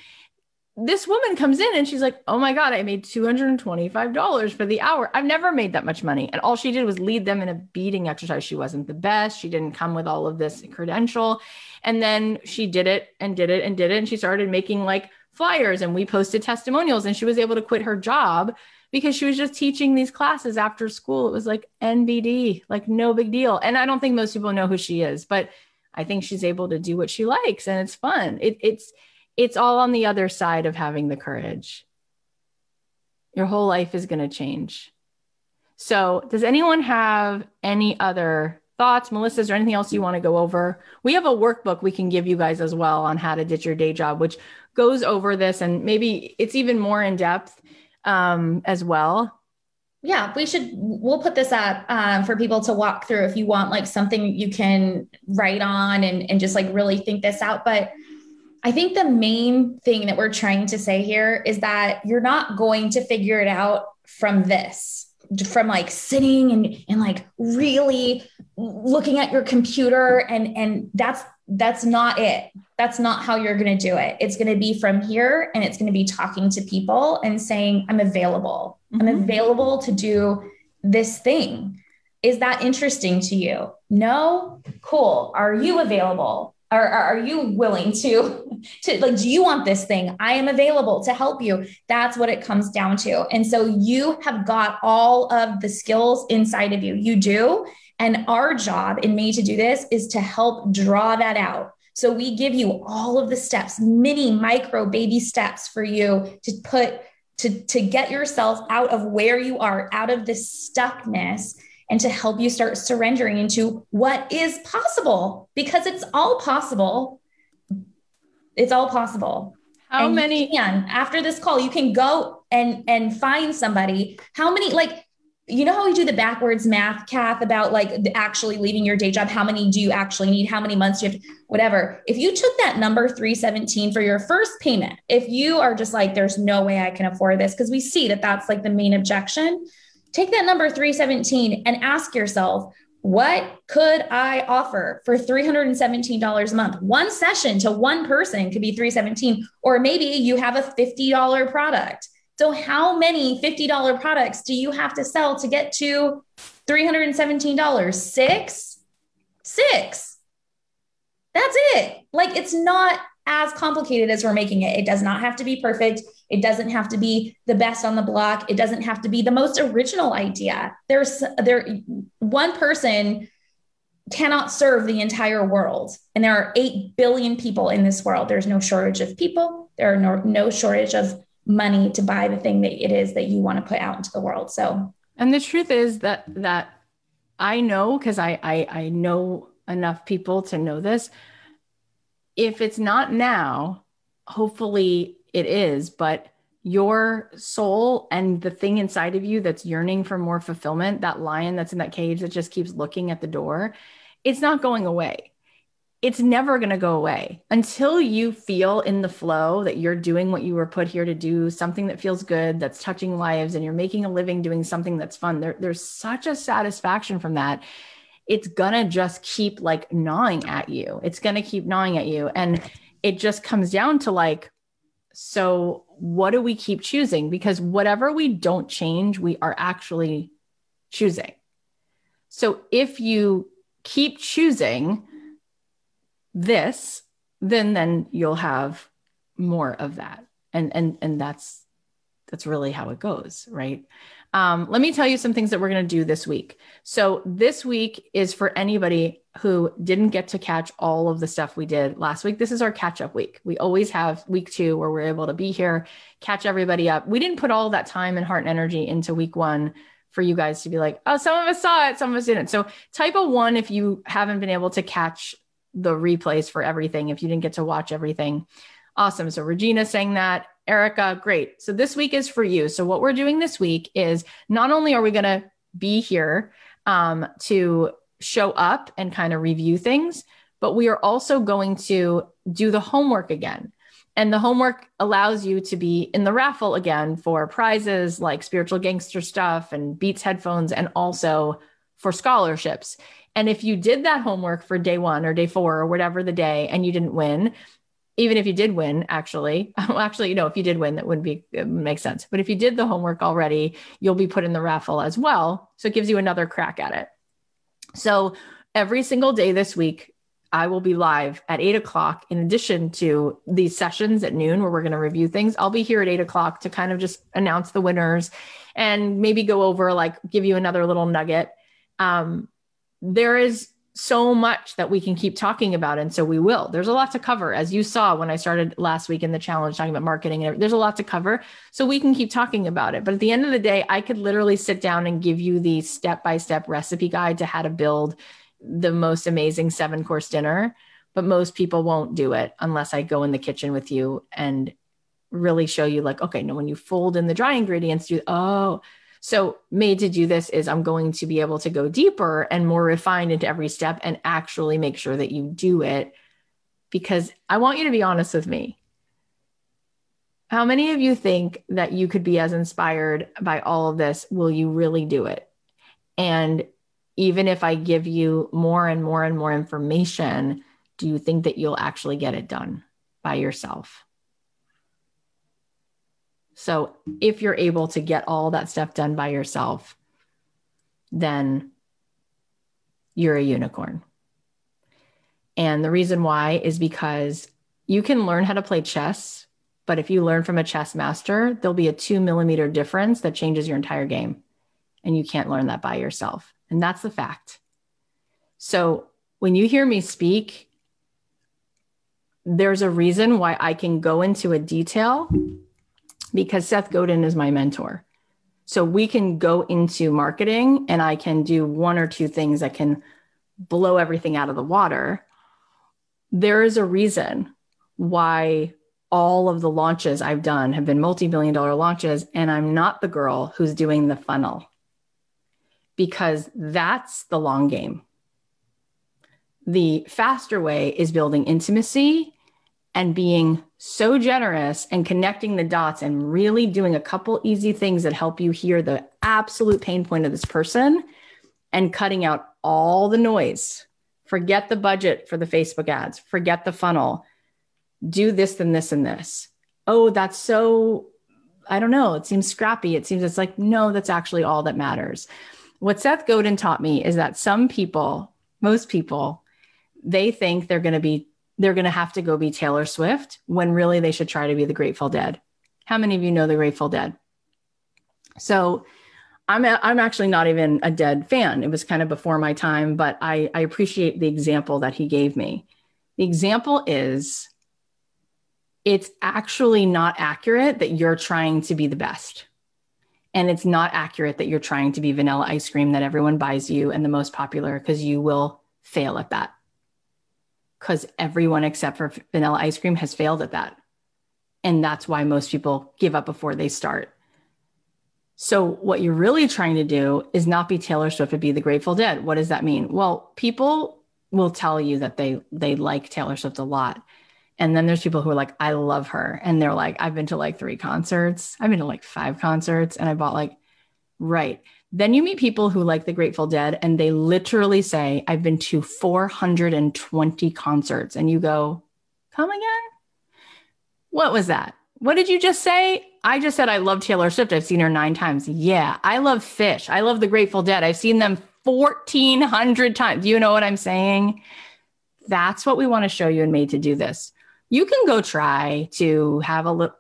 This woman comes in and she's like, "Oh my god, I made $225 for the hour. I've never made that much money." And all she did was lead them in a beading exercise. She wasn't the best. She didn't come with all of this credential. And then she did it and did it and did it and she started making like flyers and we posted testimonials and she was able to quit her job because she was just teaching these classes after school. It was like NBD, like no big deal. And I don't think most people know who she is, but I think she's able to do what she likes and it's fun. It, it's it's all on the other side of having the courage. Your whole life is going to change. So, does anyone have any other thoughts? Melissa, is there anything else you want to go over? We have a workbook we can give you guys as well on how to ditch your day job, which goes over this and maybe it's even more in depth um, as well? Yeah, we should. We'll put this up um, for people to walk through if you want, like something you can write on and and just like really think this out. But I think the main thing that we're trying to say here is that you're not going to figure it out from this, from like sitting and and like really looking at your computer and and that's that's not it. That's not how you're going to do it. It's going to be from here and it's going to be talking to people and saying, I'm available. Mm-hmm. I'm available to do this thing. Is that interesting to you? No? Cool. Are you available? Are, are you willing to, to like, do you want this thing? I am available to help you. That's what it comes down to. And so you have got all of the skills inside of you. You do. And our job in Made to Do This is to help draw that out. So we give you all of the steps, mini, micro, baby steps for you to put to, to get yourself out of where you are, out of this stuckness, and to help you start surrendering into what is possible because it's all possible. It's all possible. How and many can after this call, you can go and and find somebody. How many like you know how we do the backwards math, Kath, about like actually leaving your day job? How many do you actually need? How many months do you have? To, whatever. If you took that number 317 for your first payment, if you are just like, there's no way I can afford this, because we see that that's like the main objection, take that number 317 and ask yourself, what could I offer for $317 a month? One session to one person could be 317 or maybe you have a $50 product so, how many $50 products do you have to sell to get to $317? Six? Six. That's it. Like, it's not as complicated as we're making it. It does not have to be perfect. It doesn't have to be the best on the block. It doesn't have to be the most original idea. There's there one person cannot serve the entire world. And there are 8 billion people in this world. There's no shortage of people. There are no, no shortage of money to buy the thing that it is that you want to put out into the world. So, and the truth is that that I know because I, I I know enough people to know this. If it's not now, hopefully it is, but your soul and the thing inside of you that's yearning for more fulfillment, that lion that's in that cage that just keeps looking at the door, it's not going away it's never going to go away until you feel in the flow that you're doing what you were put here to do, something that feels good, that's touching lives, and you're making a living doing something that's fun. There, there's such a satisfaction from that. It's going to just keep like gnawing at you. It's going to keep gnawing at you. And it just comes down to like, so what do we keep choosing? Because whatever we don't change, we are actually choosing. So if you keep choosing, this, then then you'll have more of that. And and and that's that's really how it goes, right? Um, let me tell you some things that we're going to do this week. So, this week is for anybody who didn't get to catch all of the stuff we did last week. This is our catch up week. We always have week two where we're able to be here, catch everybody up. We didn't put all that time and heart and energy into week one for you guys to be like, oh, some of us saw it, some of us didn't. So, type a one if you haven't been able to catch the replays for everything if you didn't get to watch everything. Awesome. So Regina saying that. Erica, great. So this week is for you. So what we're doing this week is not only are we going to be here um, to show up and kind of review things, but we are also going to do the homework again. And the homework allows you to be in the raffle again for prizes like spiritual gangster stuff and Beats headphones, and also for scholarships. And if you did that homework for day one or day four or whatever the day and you didn't win, even if you did win, actually, well, actually, you know, if you did win, that wouldn't be make sense. But if you did the homework already, you'll be put in the raffle as well. So it gives you another crack at it. So every single day this week, I will be live at eight o'clock. In addition to these sessions at noon where we're going to review things, I'll be here at eight o'clock to kind of just announce the winners and maybe go over, like, give you another little nugget. Um, there is so much that we can keep talking about and so we will. There's a lot to cover. As you saw when i started last week in the challenge talking about marketing and there's a lot to cover so we can keep talking about it. But at the end of the day i could literally sit down and give you the step by step recipe guide to how to build the most amazing seven course dinner but most people won't do it unless i go in the kitchen with you and really show you like okay no when you fold in the dry ingredients you oh so, made to do this is I'm going to be able to go deeper and more refined into every step and actually make sure that you do it because I want you to be honest with me. How many of you think that you could be as inspired by all of this? Will you really do it? And even if I give you more and more and more information, do you think that you'll actually get it done by yourself? So if you're able to get all that stuff done by yourself, then you're a unicorn. And the reason why is because you can learn how to play chess, but if you learn from a chess master, there'll be a two millimeter difference that changes your entire game. And you can't learn that by yourself. And that's the fact. So when you hear me speak, there's a reason why I can go into a detail because Seth Godin is my mentor. So we can go into marketing and I can do one or two things that can blow everything out of the water. There is a reason why all of the launches I've done have been multi million dollar launches, and I'm not the girl who's doing the funnel. because that's the long game. The faster way is building intimacy and being so generous and connecting the dots and really doing a couple easy things that help you hear the absolute pain point of this person and cutting out all the noise. Forget the budget for the Facebook ads, forget the funnel. Do this, then this, and this. Oh, that's so, I don't know. It seems scrappy. It seems it's like, no, that's actually all that matters. What Seth Godin taught me is that some people, most people, they think they're going to be they're going to have to go be Taylor Swift when really they should try to be the Grateful Dead. How many of you know the Grateful Dead? So I'm a, I'm actually not even a Dead fan. It was kind of before my time, but I, I appreciate the example that he gave me. The example is it's actually not accurate that you're trying to be the best. And it's not accurate that you're trying to be vanilla ice cream that everyone buys you and the most popular because you will fail at that because everyone except for vanilla ice cream has failed at that. And that's why most people give up before they start. So, what you're really trying to do is not be Taylor Swift, but be the Grateful Dead. What does that mean? Well, people will tell you that they they like Taylor Swift a lot. And then there's people who are like, I love her. And they're like, I've been to like three concerts. I've been to like five concerts and I bought like, right. Then you meet people who like the Grateful Dead and they literally say, I've been to 420 concerts. And you go, Come again? What was that? What did you just say? I just said I love Taylor Swift. I've seen her nine times. Yeah, I love Phish. I love the Grateful Dead. I've seen them 1,400 times. You know what I'm saying? That's what we want to show you and made to do this. You can go try to have a little,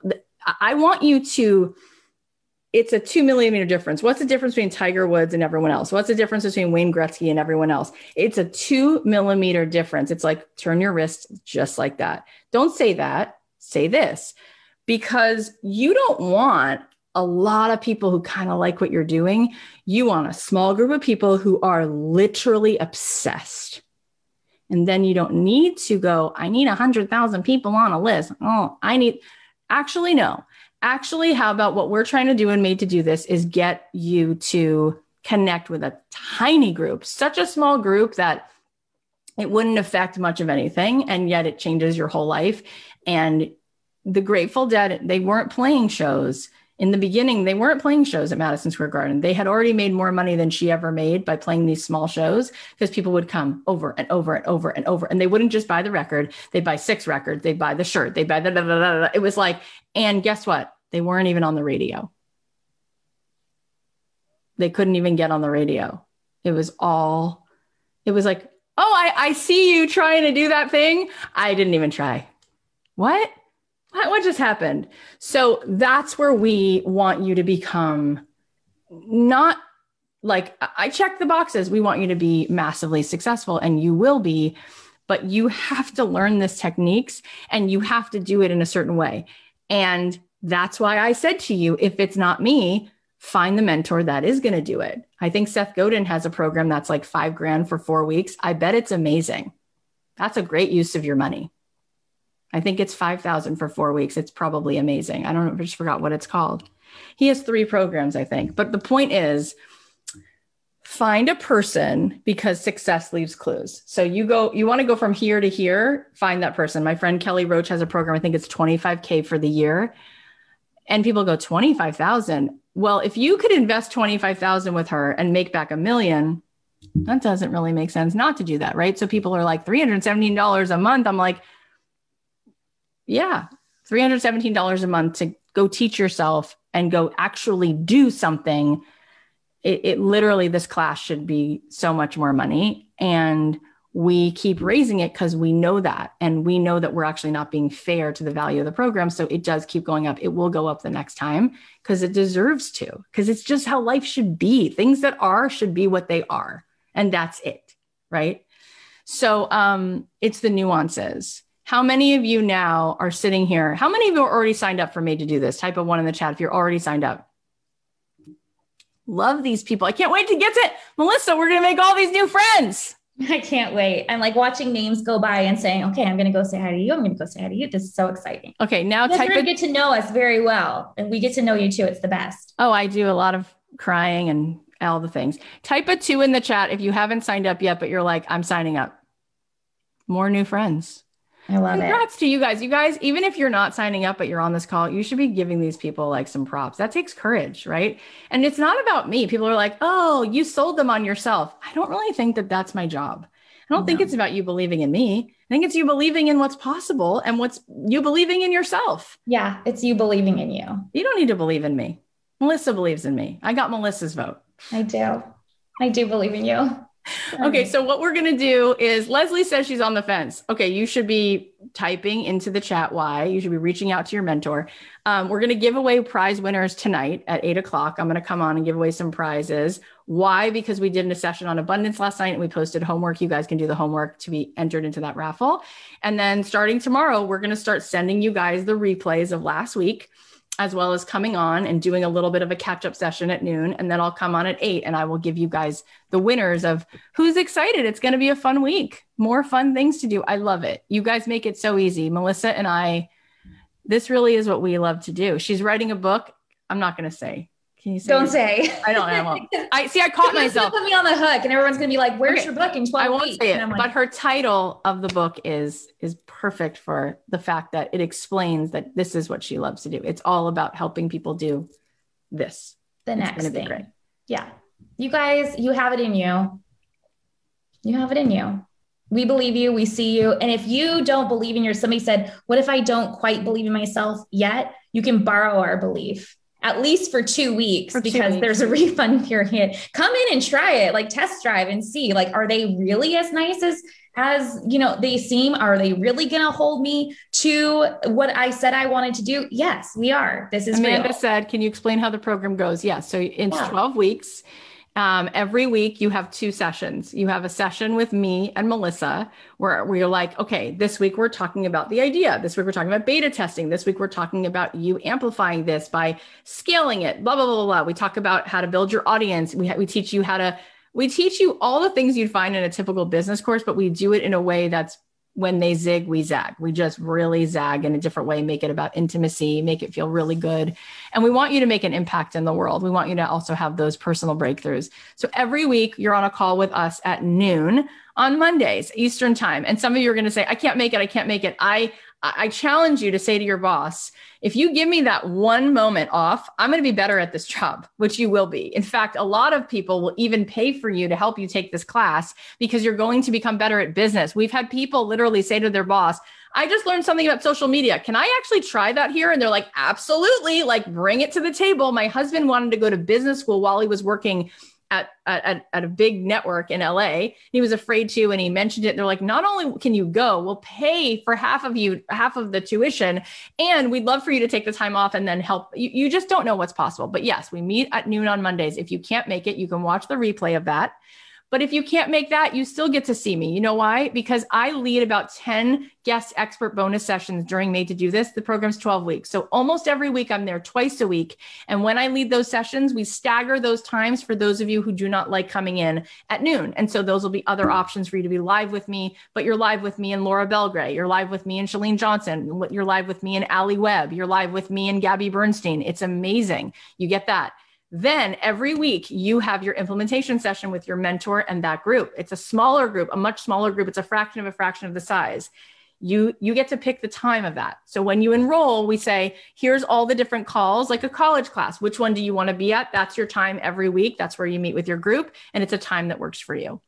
I want you to it's a two millimeter difference. What's the difference between Tiger Woods and everyone else? What's the difference between Wayne Gretzky and everyone else? It's a two millimeter difference. It's like turn your wrist just like that. Don't say that. Say this because you don't want a lot of people who kind of like what you're doing. You want a small group of people who are literally obsessed. And then you don't need to go, I need 100,000 people on a list. Oh, I need, actually, no actually, how about what we're trying to do and made to do this is get you to connect with a tiny group, such a small group that it wouldn't affect much of anything. And yet it changes your whole life. And the Grateful Dead, they weren't playing shows. In the beginning, they weren't playing shows at Madison Square Garden. They had already made more money than she ever made by playing these small shows because people would come over and over and over and over. And they wouldn't just buy the record, they'd buy six records, they'd buy the shirt, they'd buy the. Da, da, da, it was like, and guess what? They weren't even on the radio. They couldn't even get on the radio. It was all, it was like, oh, I, I see you trying to do that thing. I didn't even try. What? What, just happened? So that's where we want you to become not like I check the boxes. We want you to be massively successful, and you will be, but you have to learn this techniques and you have to do it in a certain way. And that's why I said to you, if it's not me, find the mentor that is going to do it. I think Seth Godin has a program that's like five grand for four weeks. I bet it's amazing. That's a great use of your money. I think it's 5,000 for four weeks. It's probably amazing. I don't know. If I just forgot what it's called. He has three programs, I think. But the point is, find a person because success leaves clues. So you go, you want to go from here to here, find that person. My friend Kelly Roach has a program. I think it's 25K for the year and people go 25,000. Well, if you could invest 25,000 with her and make back a million, that doesn't really make sense not to do that, right? So people are like $317 a month. I'm like, yeah, $317 a month to go teach yourself and go actually do something. It, it literally, this class should be so much more money. And we keep raising it because we know that. And we know that we're actually not being fair to the value of the program. So it does keep going up. It will go up the next time because it deserves to because it's just how life should be. Things that are should be what they are. And that's it right? So um it's the nuances how many of you now are sitting here how many of you are already signed up for me to do this type of one in the chat if you're already signed up love these people i can't wait to get to it melissa we're going to make all these new friends I can't wait. I'm like watching names go by and saying, okay, I'm going to go say hi to you. I'm going to go say hi to you. This is so exciting. Okay. Now you type it. get to know us very well and we get to know you too. It's the best. Oh, I do a lot of crying and all the things. Type a two in the chat if you haven't signed up yet, but you're like, I'm signing up. More new friends. I love Congrats it. Congrats to you guys. You guys, even if you're not signing up, but you're on this call, you should be giving these people like some props. That takes courage, right? And it's not about me. People are like, oh, you sold them on yourself. I don't really think that that's my job. I don't no. think it's about you believing in me. I think it's you believing in what's possible and what's you believing in yourself. Yeah, it's you believing in you. You don't need to believe in me. Melissa believes in me. I got Melissa's vote. I do. I do believe in you. Okay, so what we're going to do is Leslie says she's on the fence. Okay, you should be typing into the chat why. You should be reaching out to your mentor. Um, we're going to give away prize winners tonight at eight o'clock. I'm going to come on and give away some prizes. Why? Because we did a session on abundance last night and we posted homework. You guys can do the homework to be entered into that raffle. And then starting tomorrow, we're going to start sending you guys the replays of last week as well as coming on and doing a little bit of a catch up session at noon. And then I'll come on at eight and I will give you guys the winners of who's excited. It's going to be a fun week, more fun things to do. I love it. You guys make it so easy. Melissa and I, this really is what we love to do. She's writing a book. I'm not going to say can you say? Don't say. I don't know. I see. I caught myself. Put me on the hook, and everyone's gonna be like, "Where's okay. your book in 12 I won't say it, like, but her title of the book is is perfect for the fact that it explains that this is what she loves to do. It's all about helping people do this. The it's next thing. Great. Yeah, you guys, you have it in you. You have it in you. We believe you. We see you. And if you don't believe in your, somebody said, "What if I don't quite believe in myself yet?" You can borrow our belief at least for two weeks for because two weeks. there's a refund period. Come in and try it, like test drive and see, like, are they really as nice as as you know they seem? Are they really gonna hold me to what I said I wanted to do? Yes, we are. This is Amanda real. said, can you explain how the program goes? Yes. Yeah, so it's yeah. 12 weeks. Um, every week you have two sessions. You have a session with me and Melissa where we're like, okay, this week we're talking about the idea. This week we're talking about beta testing. This week we're talking about you amplifying this by scaling it, blah, blah, blah, blah. We talk about how to build your audience. We, ha- we teach you how to, we teach you all the things you'd find in a typical business course, but we do it in a way that's when they zig, we zag. We just really zag in a different way, make it about intimacy, make it feel really good. And we want you to make an impact in the world. We want you to also have those personal breakthroughs. So every week you're on a call with us at noon on Mondays, Eastern time. And some of you are going to say, I can't make it. I can't make it. I, I challenge you to say to your boss, if you give me that one moment off, I'm going to be better at this job, which you will be. In fact, a lot of people will even pay for you to help you take this class because you're going to become better at business. We've had people literally say to their boss, I just learned something about social media. Can I actually try that here? And they're like, absolutely. Like, bring it to the table. My husband wanted to go to business school while he was working at, at, at a big network in LA. He was afraid to, and he mentioned it. They're like, not only can you go, we'll pay for half of you, half of the tuition, and we'd love for you to take the time off and then help. You, you just don't know what's possible. But yes, we meet at noon on Mondays. If you can't make it, you can watch the replay of that. But if you can't make that, you still get to see me. You know why? Because I lead about 10 guest expert bonus sessions during Made to Do This. The program's 12 weeks. So almost every week, I'm there twice a week. And when I lead those sessions, we stagger those times for those of you who do not like coming in at noon. And so those will be other options for you to be live with me, but you're live with me and Laura Belgray. You're live with me and Chalene Johnson. You're live with me and Ali Webb. You're live with me and Gabby Bernstein. It's amazing. You get that. Then every week you have your implementation session with your mentor and that group. It's a smaller group, a much smaller group. It's a fraction of a fraction of the size. You you get to pick the time of that. So when you enroll, we say, here's all the different calls, like a college class. Which one do you want to be at? That's your time every week. That's where you meet with your group, and it's a time that works for you.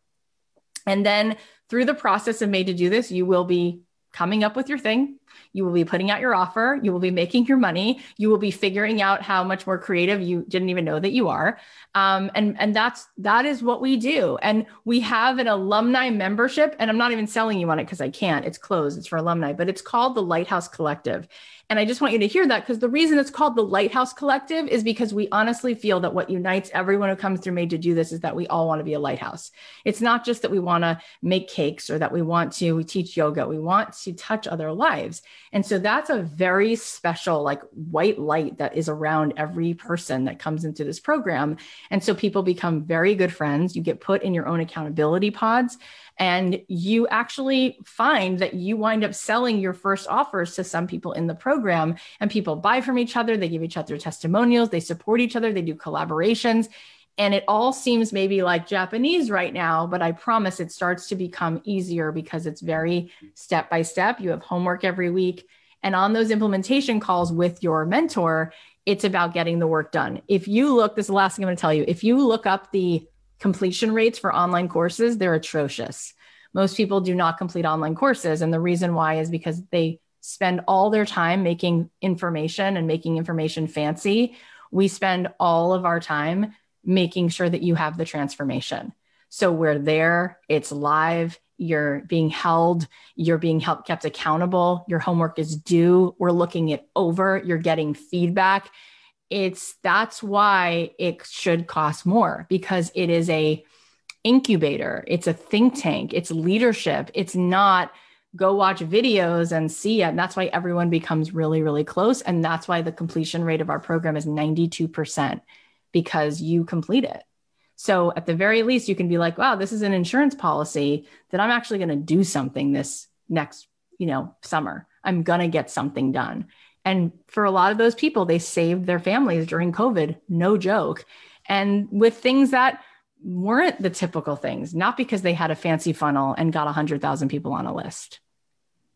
And then through the process of made to do this, you will be coming up with your thing you will be putting out your offer. You will be making your money. You will be figuring out how much more creative you didn't even know that you are. Um, and and that's that is what we do. And we have an alumni membership. And I'm not even selling you on it because I can't. It's closed. It's for alumni, but it's called the Lighthouse Collective. And I just want you to hear that because the reason it's called the Lighthouse Collective is because we honestly feel that what unites everyone who comes through Made to Do this is that we all want to be a lighthouse. It's not just that we want to make cakes or that we want to teach yoga, we want to touch other lives. And so that's a very special, like white light that is around every person that comes into this program. And so people become very good friends. You get put in your own accountability pods. And you actually find that you wind up selling your first offers to some people in the program, and people buy from each other. They give each other testimonials, they support each other, they do collaborations. And it all seems maybe like Japanese right now, but I promise it starts to become easier because it's very step by step. You have homework every week. And on those implementation calls with your mentor, it's about getting the work done. If you look, this is the last thing I'm going to tell you. If you look up the completion rates for online courses, they're atrocious. Most people do not complete online courses. And the reason why is because they spend all their time making information and making information fancy. We spend all of our time making sure that you have the transformation. So we're there, it's live, you're being held, you're being helped, kept accountable, your homework is due, we're looking it over, you're getting feedback. It's that's why it should cost more because it is a incubator, it's a think tank, it's leadership. It's not go watch videos and see it. And that's why everyone becomes really, really close. And that's why the completion rate of our program is 92% because you complete it. So at the very least, you can be like, wow, this is an insurance policy that I'm actually going to do something this next, you know, summer. I'm going to get something done. And for a lot of those people, they saved their families during COVID, no joke. And with things that weren't the typical things, not because they had a fancy funnel and got 100,000 people on a list.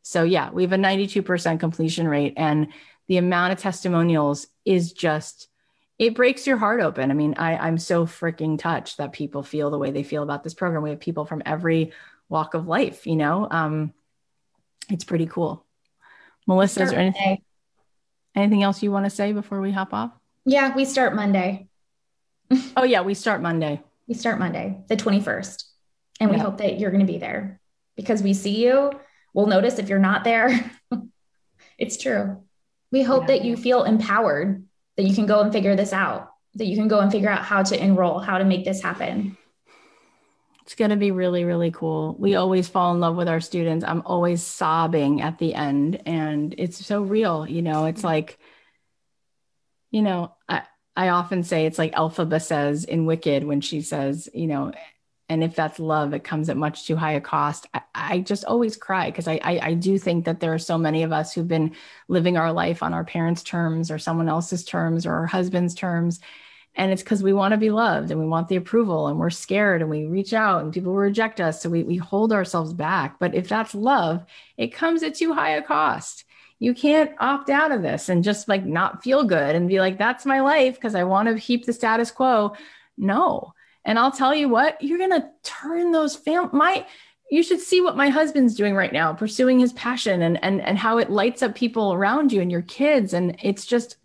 So, yeah, we have a 92% completion rate, and the amount of testimonials is just it breaks your heart open. I mean, I, I'm so freaking touched that people feel the way they feel about this program. We have people from every walk of life, you know. Um, it's pretty cool. Melissa, is there anything, anything else you want to say before we hop off? Yeah, we start Monday. oh, yeah, we start Monday. We start Monday, the 21st. And we yeah. hope that you're going to be there because we see you. We'll notice if you're not there. it's true. We hope yeah. that you feel empowered that you can go and figure this out, that you can go and figure out how to enroll, how to make this happen. It's going to be really, really cool. We always fall in love with our students. I'm always sobbing at the end, and it's so real. You know, it's like, you know, I, I often say it's like Elphaba says in Wicked when she says, you know, and if that's love, it comes at much too high a cost. I, I just always cry because I, I, I do think that there are so many of us who've been living our life on our parents' terms or someone else's terms or our husband's terms. And it's because we want to be loved and we want the approval and we're scared and we reach out and people reject us. So we, we hold ourselves back. But if that's love, it comes at too high a cost. You can't opt out of this and just like not feel good and be like, that's my life because I want to keep the status quo. No, and I'll tell you what, you're going to turn those fam my you should see what my husband's doing right now, pursuing his passion and and and how it lights up people around you and your kids and it's just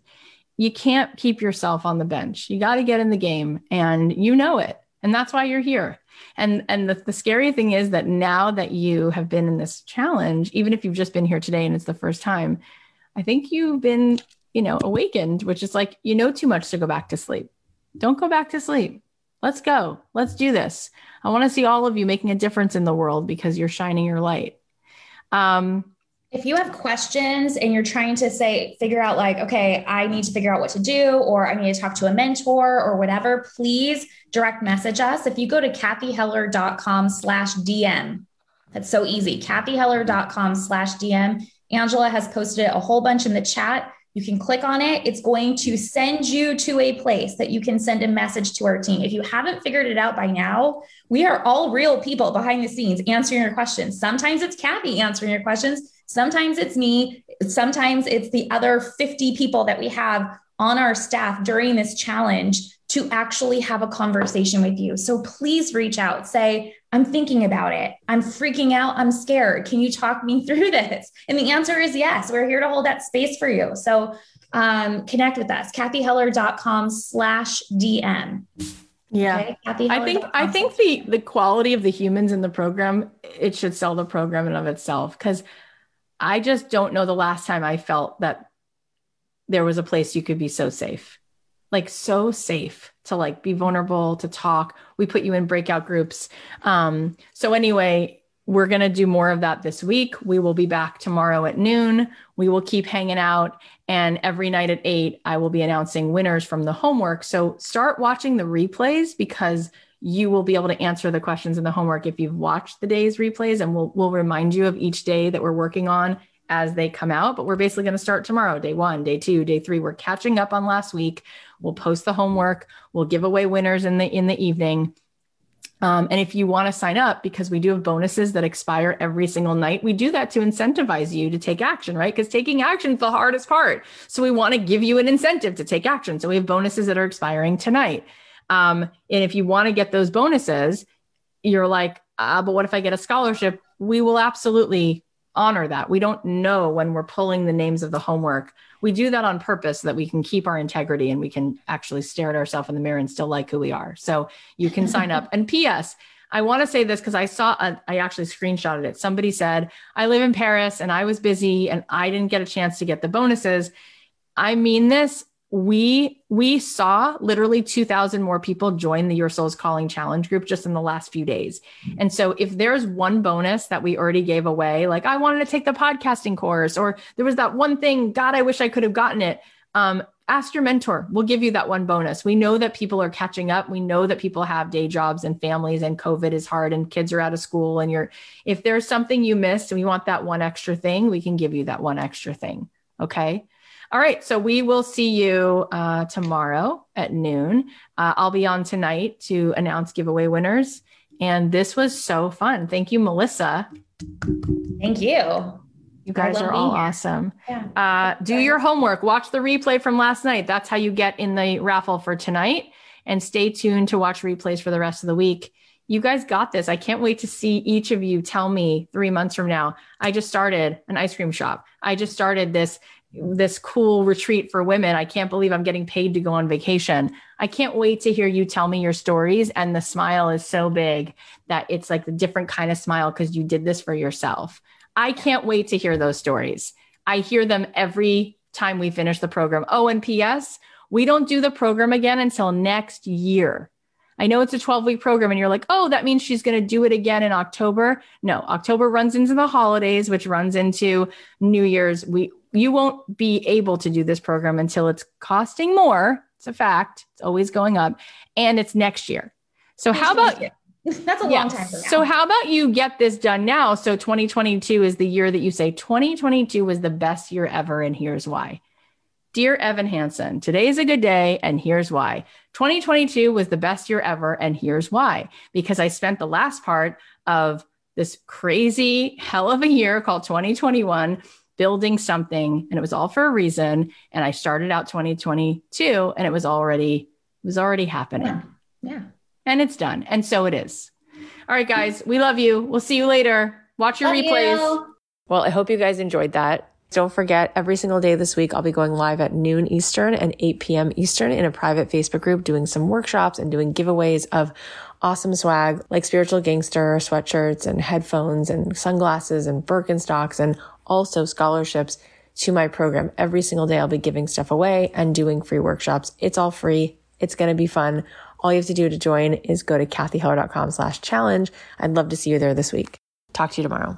you can't keep yourself on the bench. You got to get in the game and you know it. And that's why you're here. And and the, the scary thing is that now that you have been in this challenge, even if you've just been here today and it's the first time, I think you've been, you know, awakened, which is like you know too much to go back to sleep. Don't go back to sleep Let's go. Let's do this. I want to see all of you making a difference in the world because you're shining your light. Um, if you have questions and you're trying to say, figure out like, okay, I need to figure out what to do, or I need to talk to a mentor or whatever, please direct message us. If you go to cathyheller.com slash DM, that's so easy. cathyheller.com slash DM. Angela has posted a whole bunch in the chat. You can click on it. It's going to send you to a place that you can send a message to our team. If you haven't figured it out by now, we are all real people behind the scenes answering your questions. Sometimes it's Cathy answering your questions. Sometimes it's me. Sometimes it's the other 50 people that we have on our staff during this challenge to actually have a conversation with you. So please reach out, say, I'm thinking about it. I'm freaking out. I'm scared. Can you talk me through this? And the answer is yes. We're here to hold that space for you. So um, connect with us, cathyheller.com slash DM. Yeah. Okay? I think I think the the quality of the humans in the program, it should sell the program in of itself. Cause I just don't know the last time I felt that there was a place you could be so safe. Like so safe to like be vulnerable to talk. We put you in breakout groups. Um so anyway we're going to do more of that this week. We will be back tomorrow at noon. We will keep hanging out. And every night at 8 i will be announcing winners from the homework. So start watching the replays because you will be able to answer the questions in the homework if you've watched the day's replays and we'll, we'll remind you of each day that we're working on as they come out, but we're basically going to start tomorrow, day one, day two, day three. We're catching up on last week. We'll post the homework. We'll give away winners in the in the evening. Um, and if you want to sign up, because we do have bonuses that expire every single night, we do that to incentivize you to take action, right? Because taking action is the hardest part. So we want to give you an incentive to take action. So we have bonuses that are expiring tonight. Um, and if you want to get those bonuses, you're like, uh, but what if I get a scholarship? We will absolutely honor that. We don't know when we're pulling the names of the homework. We do that on purpose so that we can keep our integrity and we can actually stare at ourselves in the mirror and still like who we are. So you can sign up. And P.S. I want to say this because I saw, a, I actually screenshotted it. Somebody said, I live in Paris and I was busy and I didn't get a chance to get the bonuses. I mean this we we saw literally 2000 more people join the your soul's calling challenge group just in the last few days. And so if there's one bonus that we already gave away like i wanted to take the podcasting course or there was that one thing god i wish i could have gotten it um, ask your mentor. We'll give you that one bonus. We know that people are catching up. We know that people have day jobs and families and covid is hard and kids are out of school and you're if there's something you missed and we want that one extra thing we can give you that one extra thing. Okay all right. So we will see you uh, tomorrow at noon. Uh, I'll be on tonight to announce giveaway winners. And this was so fun. Thank you, Melissa. Thank you. You guys are all awesome. Yeah. Uh, do your homework. Watch the replay from last night. That's how you get in the raffle for tonight. And stay tuned to watch replays for the rest of the week. You guys got this. I can't wait to see each of you tell me three months from now. I just started an ice cream shop. I just started this this cool retreat for women. I can't believe I'm getting paid to go on vacation. I can't wait to hear you tell me your stories. And the smile is so big that it's like a different kind of smile because you did this for yourself. I can't wait to hear those stories. I hear them every time we finish the program. Oh, and P.S., we don't do the program again until next year. I know it's a 12 week program and you're like, oh, that means she's going to do it again in October. No, October runs into the holidays, which runs into New Year's. We you won't be able to do this program until it's costing more. It's a fact. It's always going up and it's next year. So how about that's a yeah. long time ago? So how about you get this done now? So 2022 is the year that you say 2022 was the best year ever and here's why. Dear Evan Hansen, today is a good day and here's why. 2022 was the best year ever and here's why. Because I spent the last part of this crazy hell of a year called 2021 building something and it was all for a reason and i started out 2022 and it was already it was already happening yeah, yeah. and it's done and so it is all right guys we love you we'll see you later watch your love replays you. well i hope you guys enjoyed that don't forget, every single day this week, I'll be going live at noon Eastern and 8 p.m. Eastern in a private Facebook group doing some workshops and doing giveaways of awesome swag like spiritual gangster sweatshirts and headphones and sunglasses and Birkenstocks and also scholarships to my program. Every single day I'll be giving stuff away and doing free workshops. It's all free. It's going to be fun. All you have to do to join is go to cathyheller.com slash challenge. I'd love to see you there this week. Talk to you tomorrow.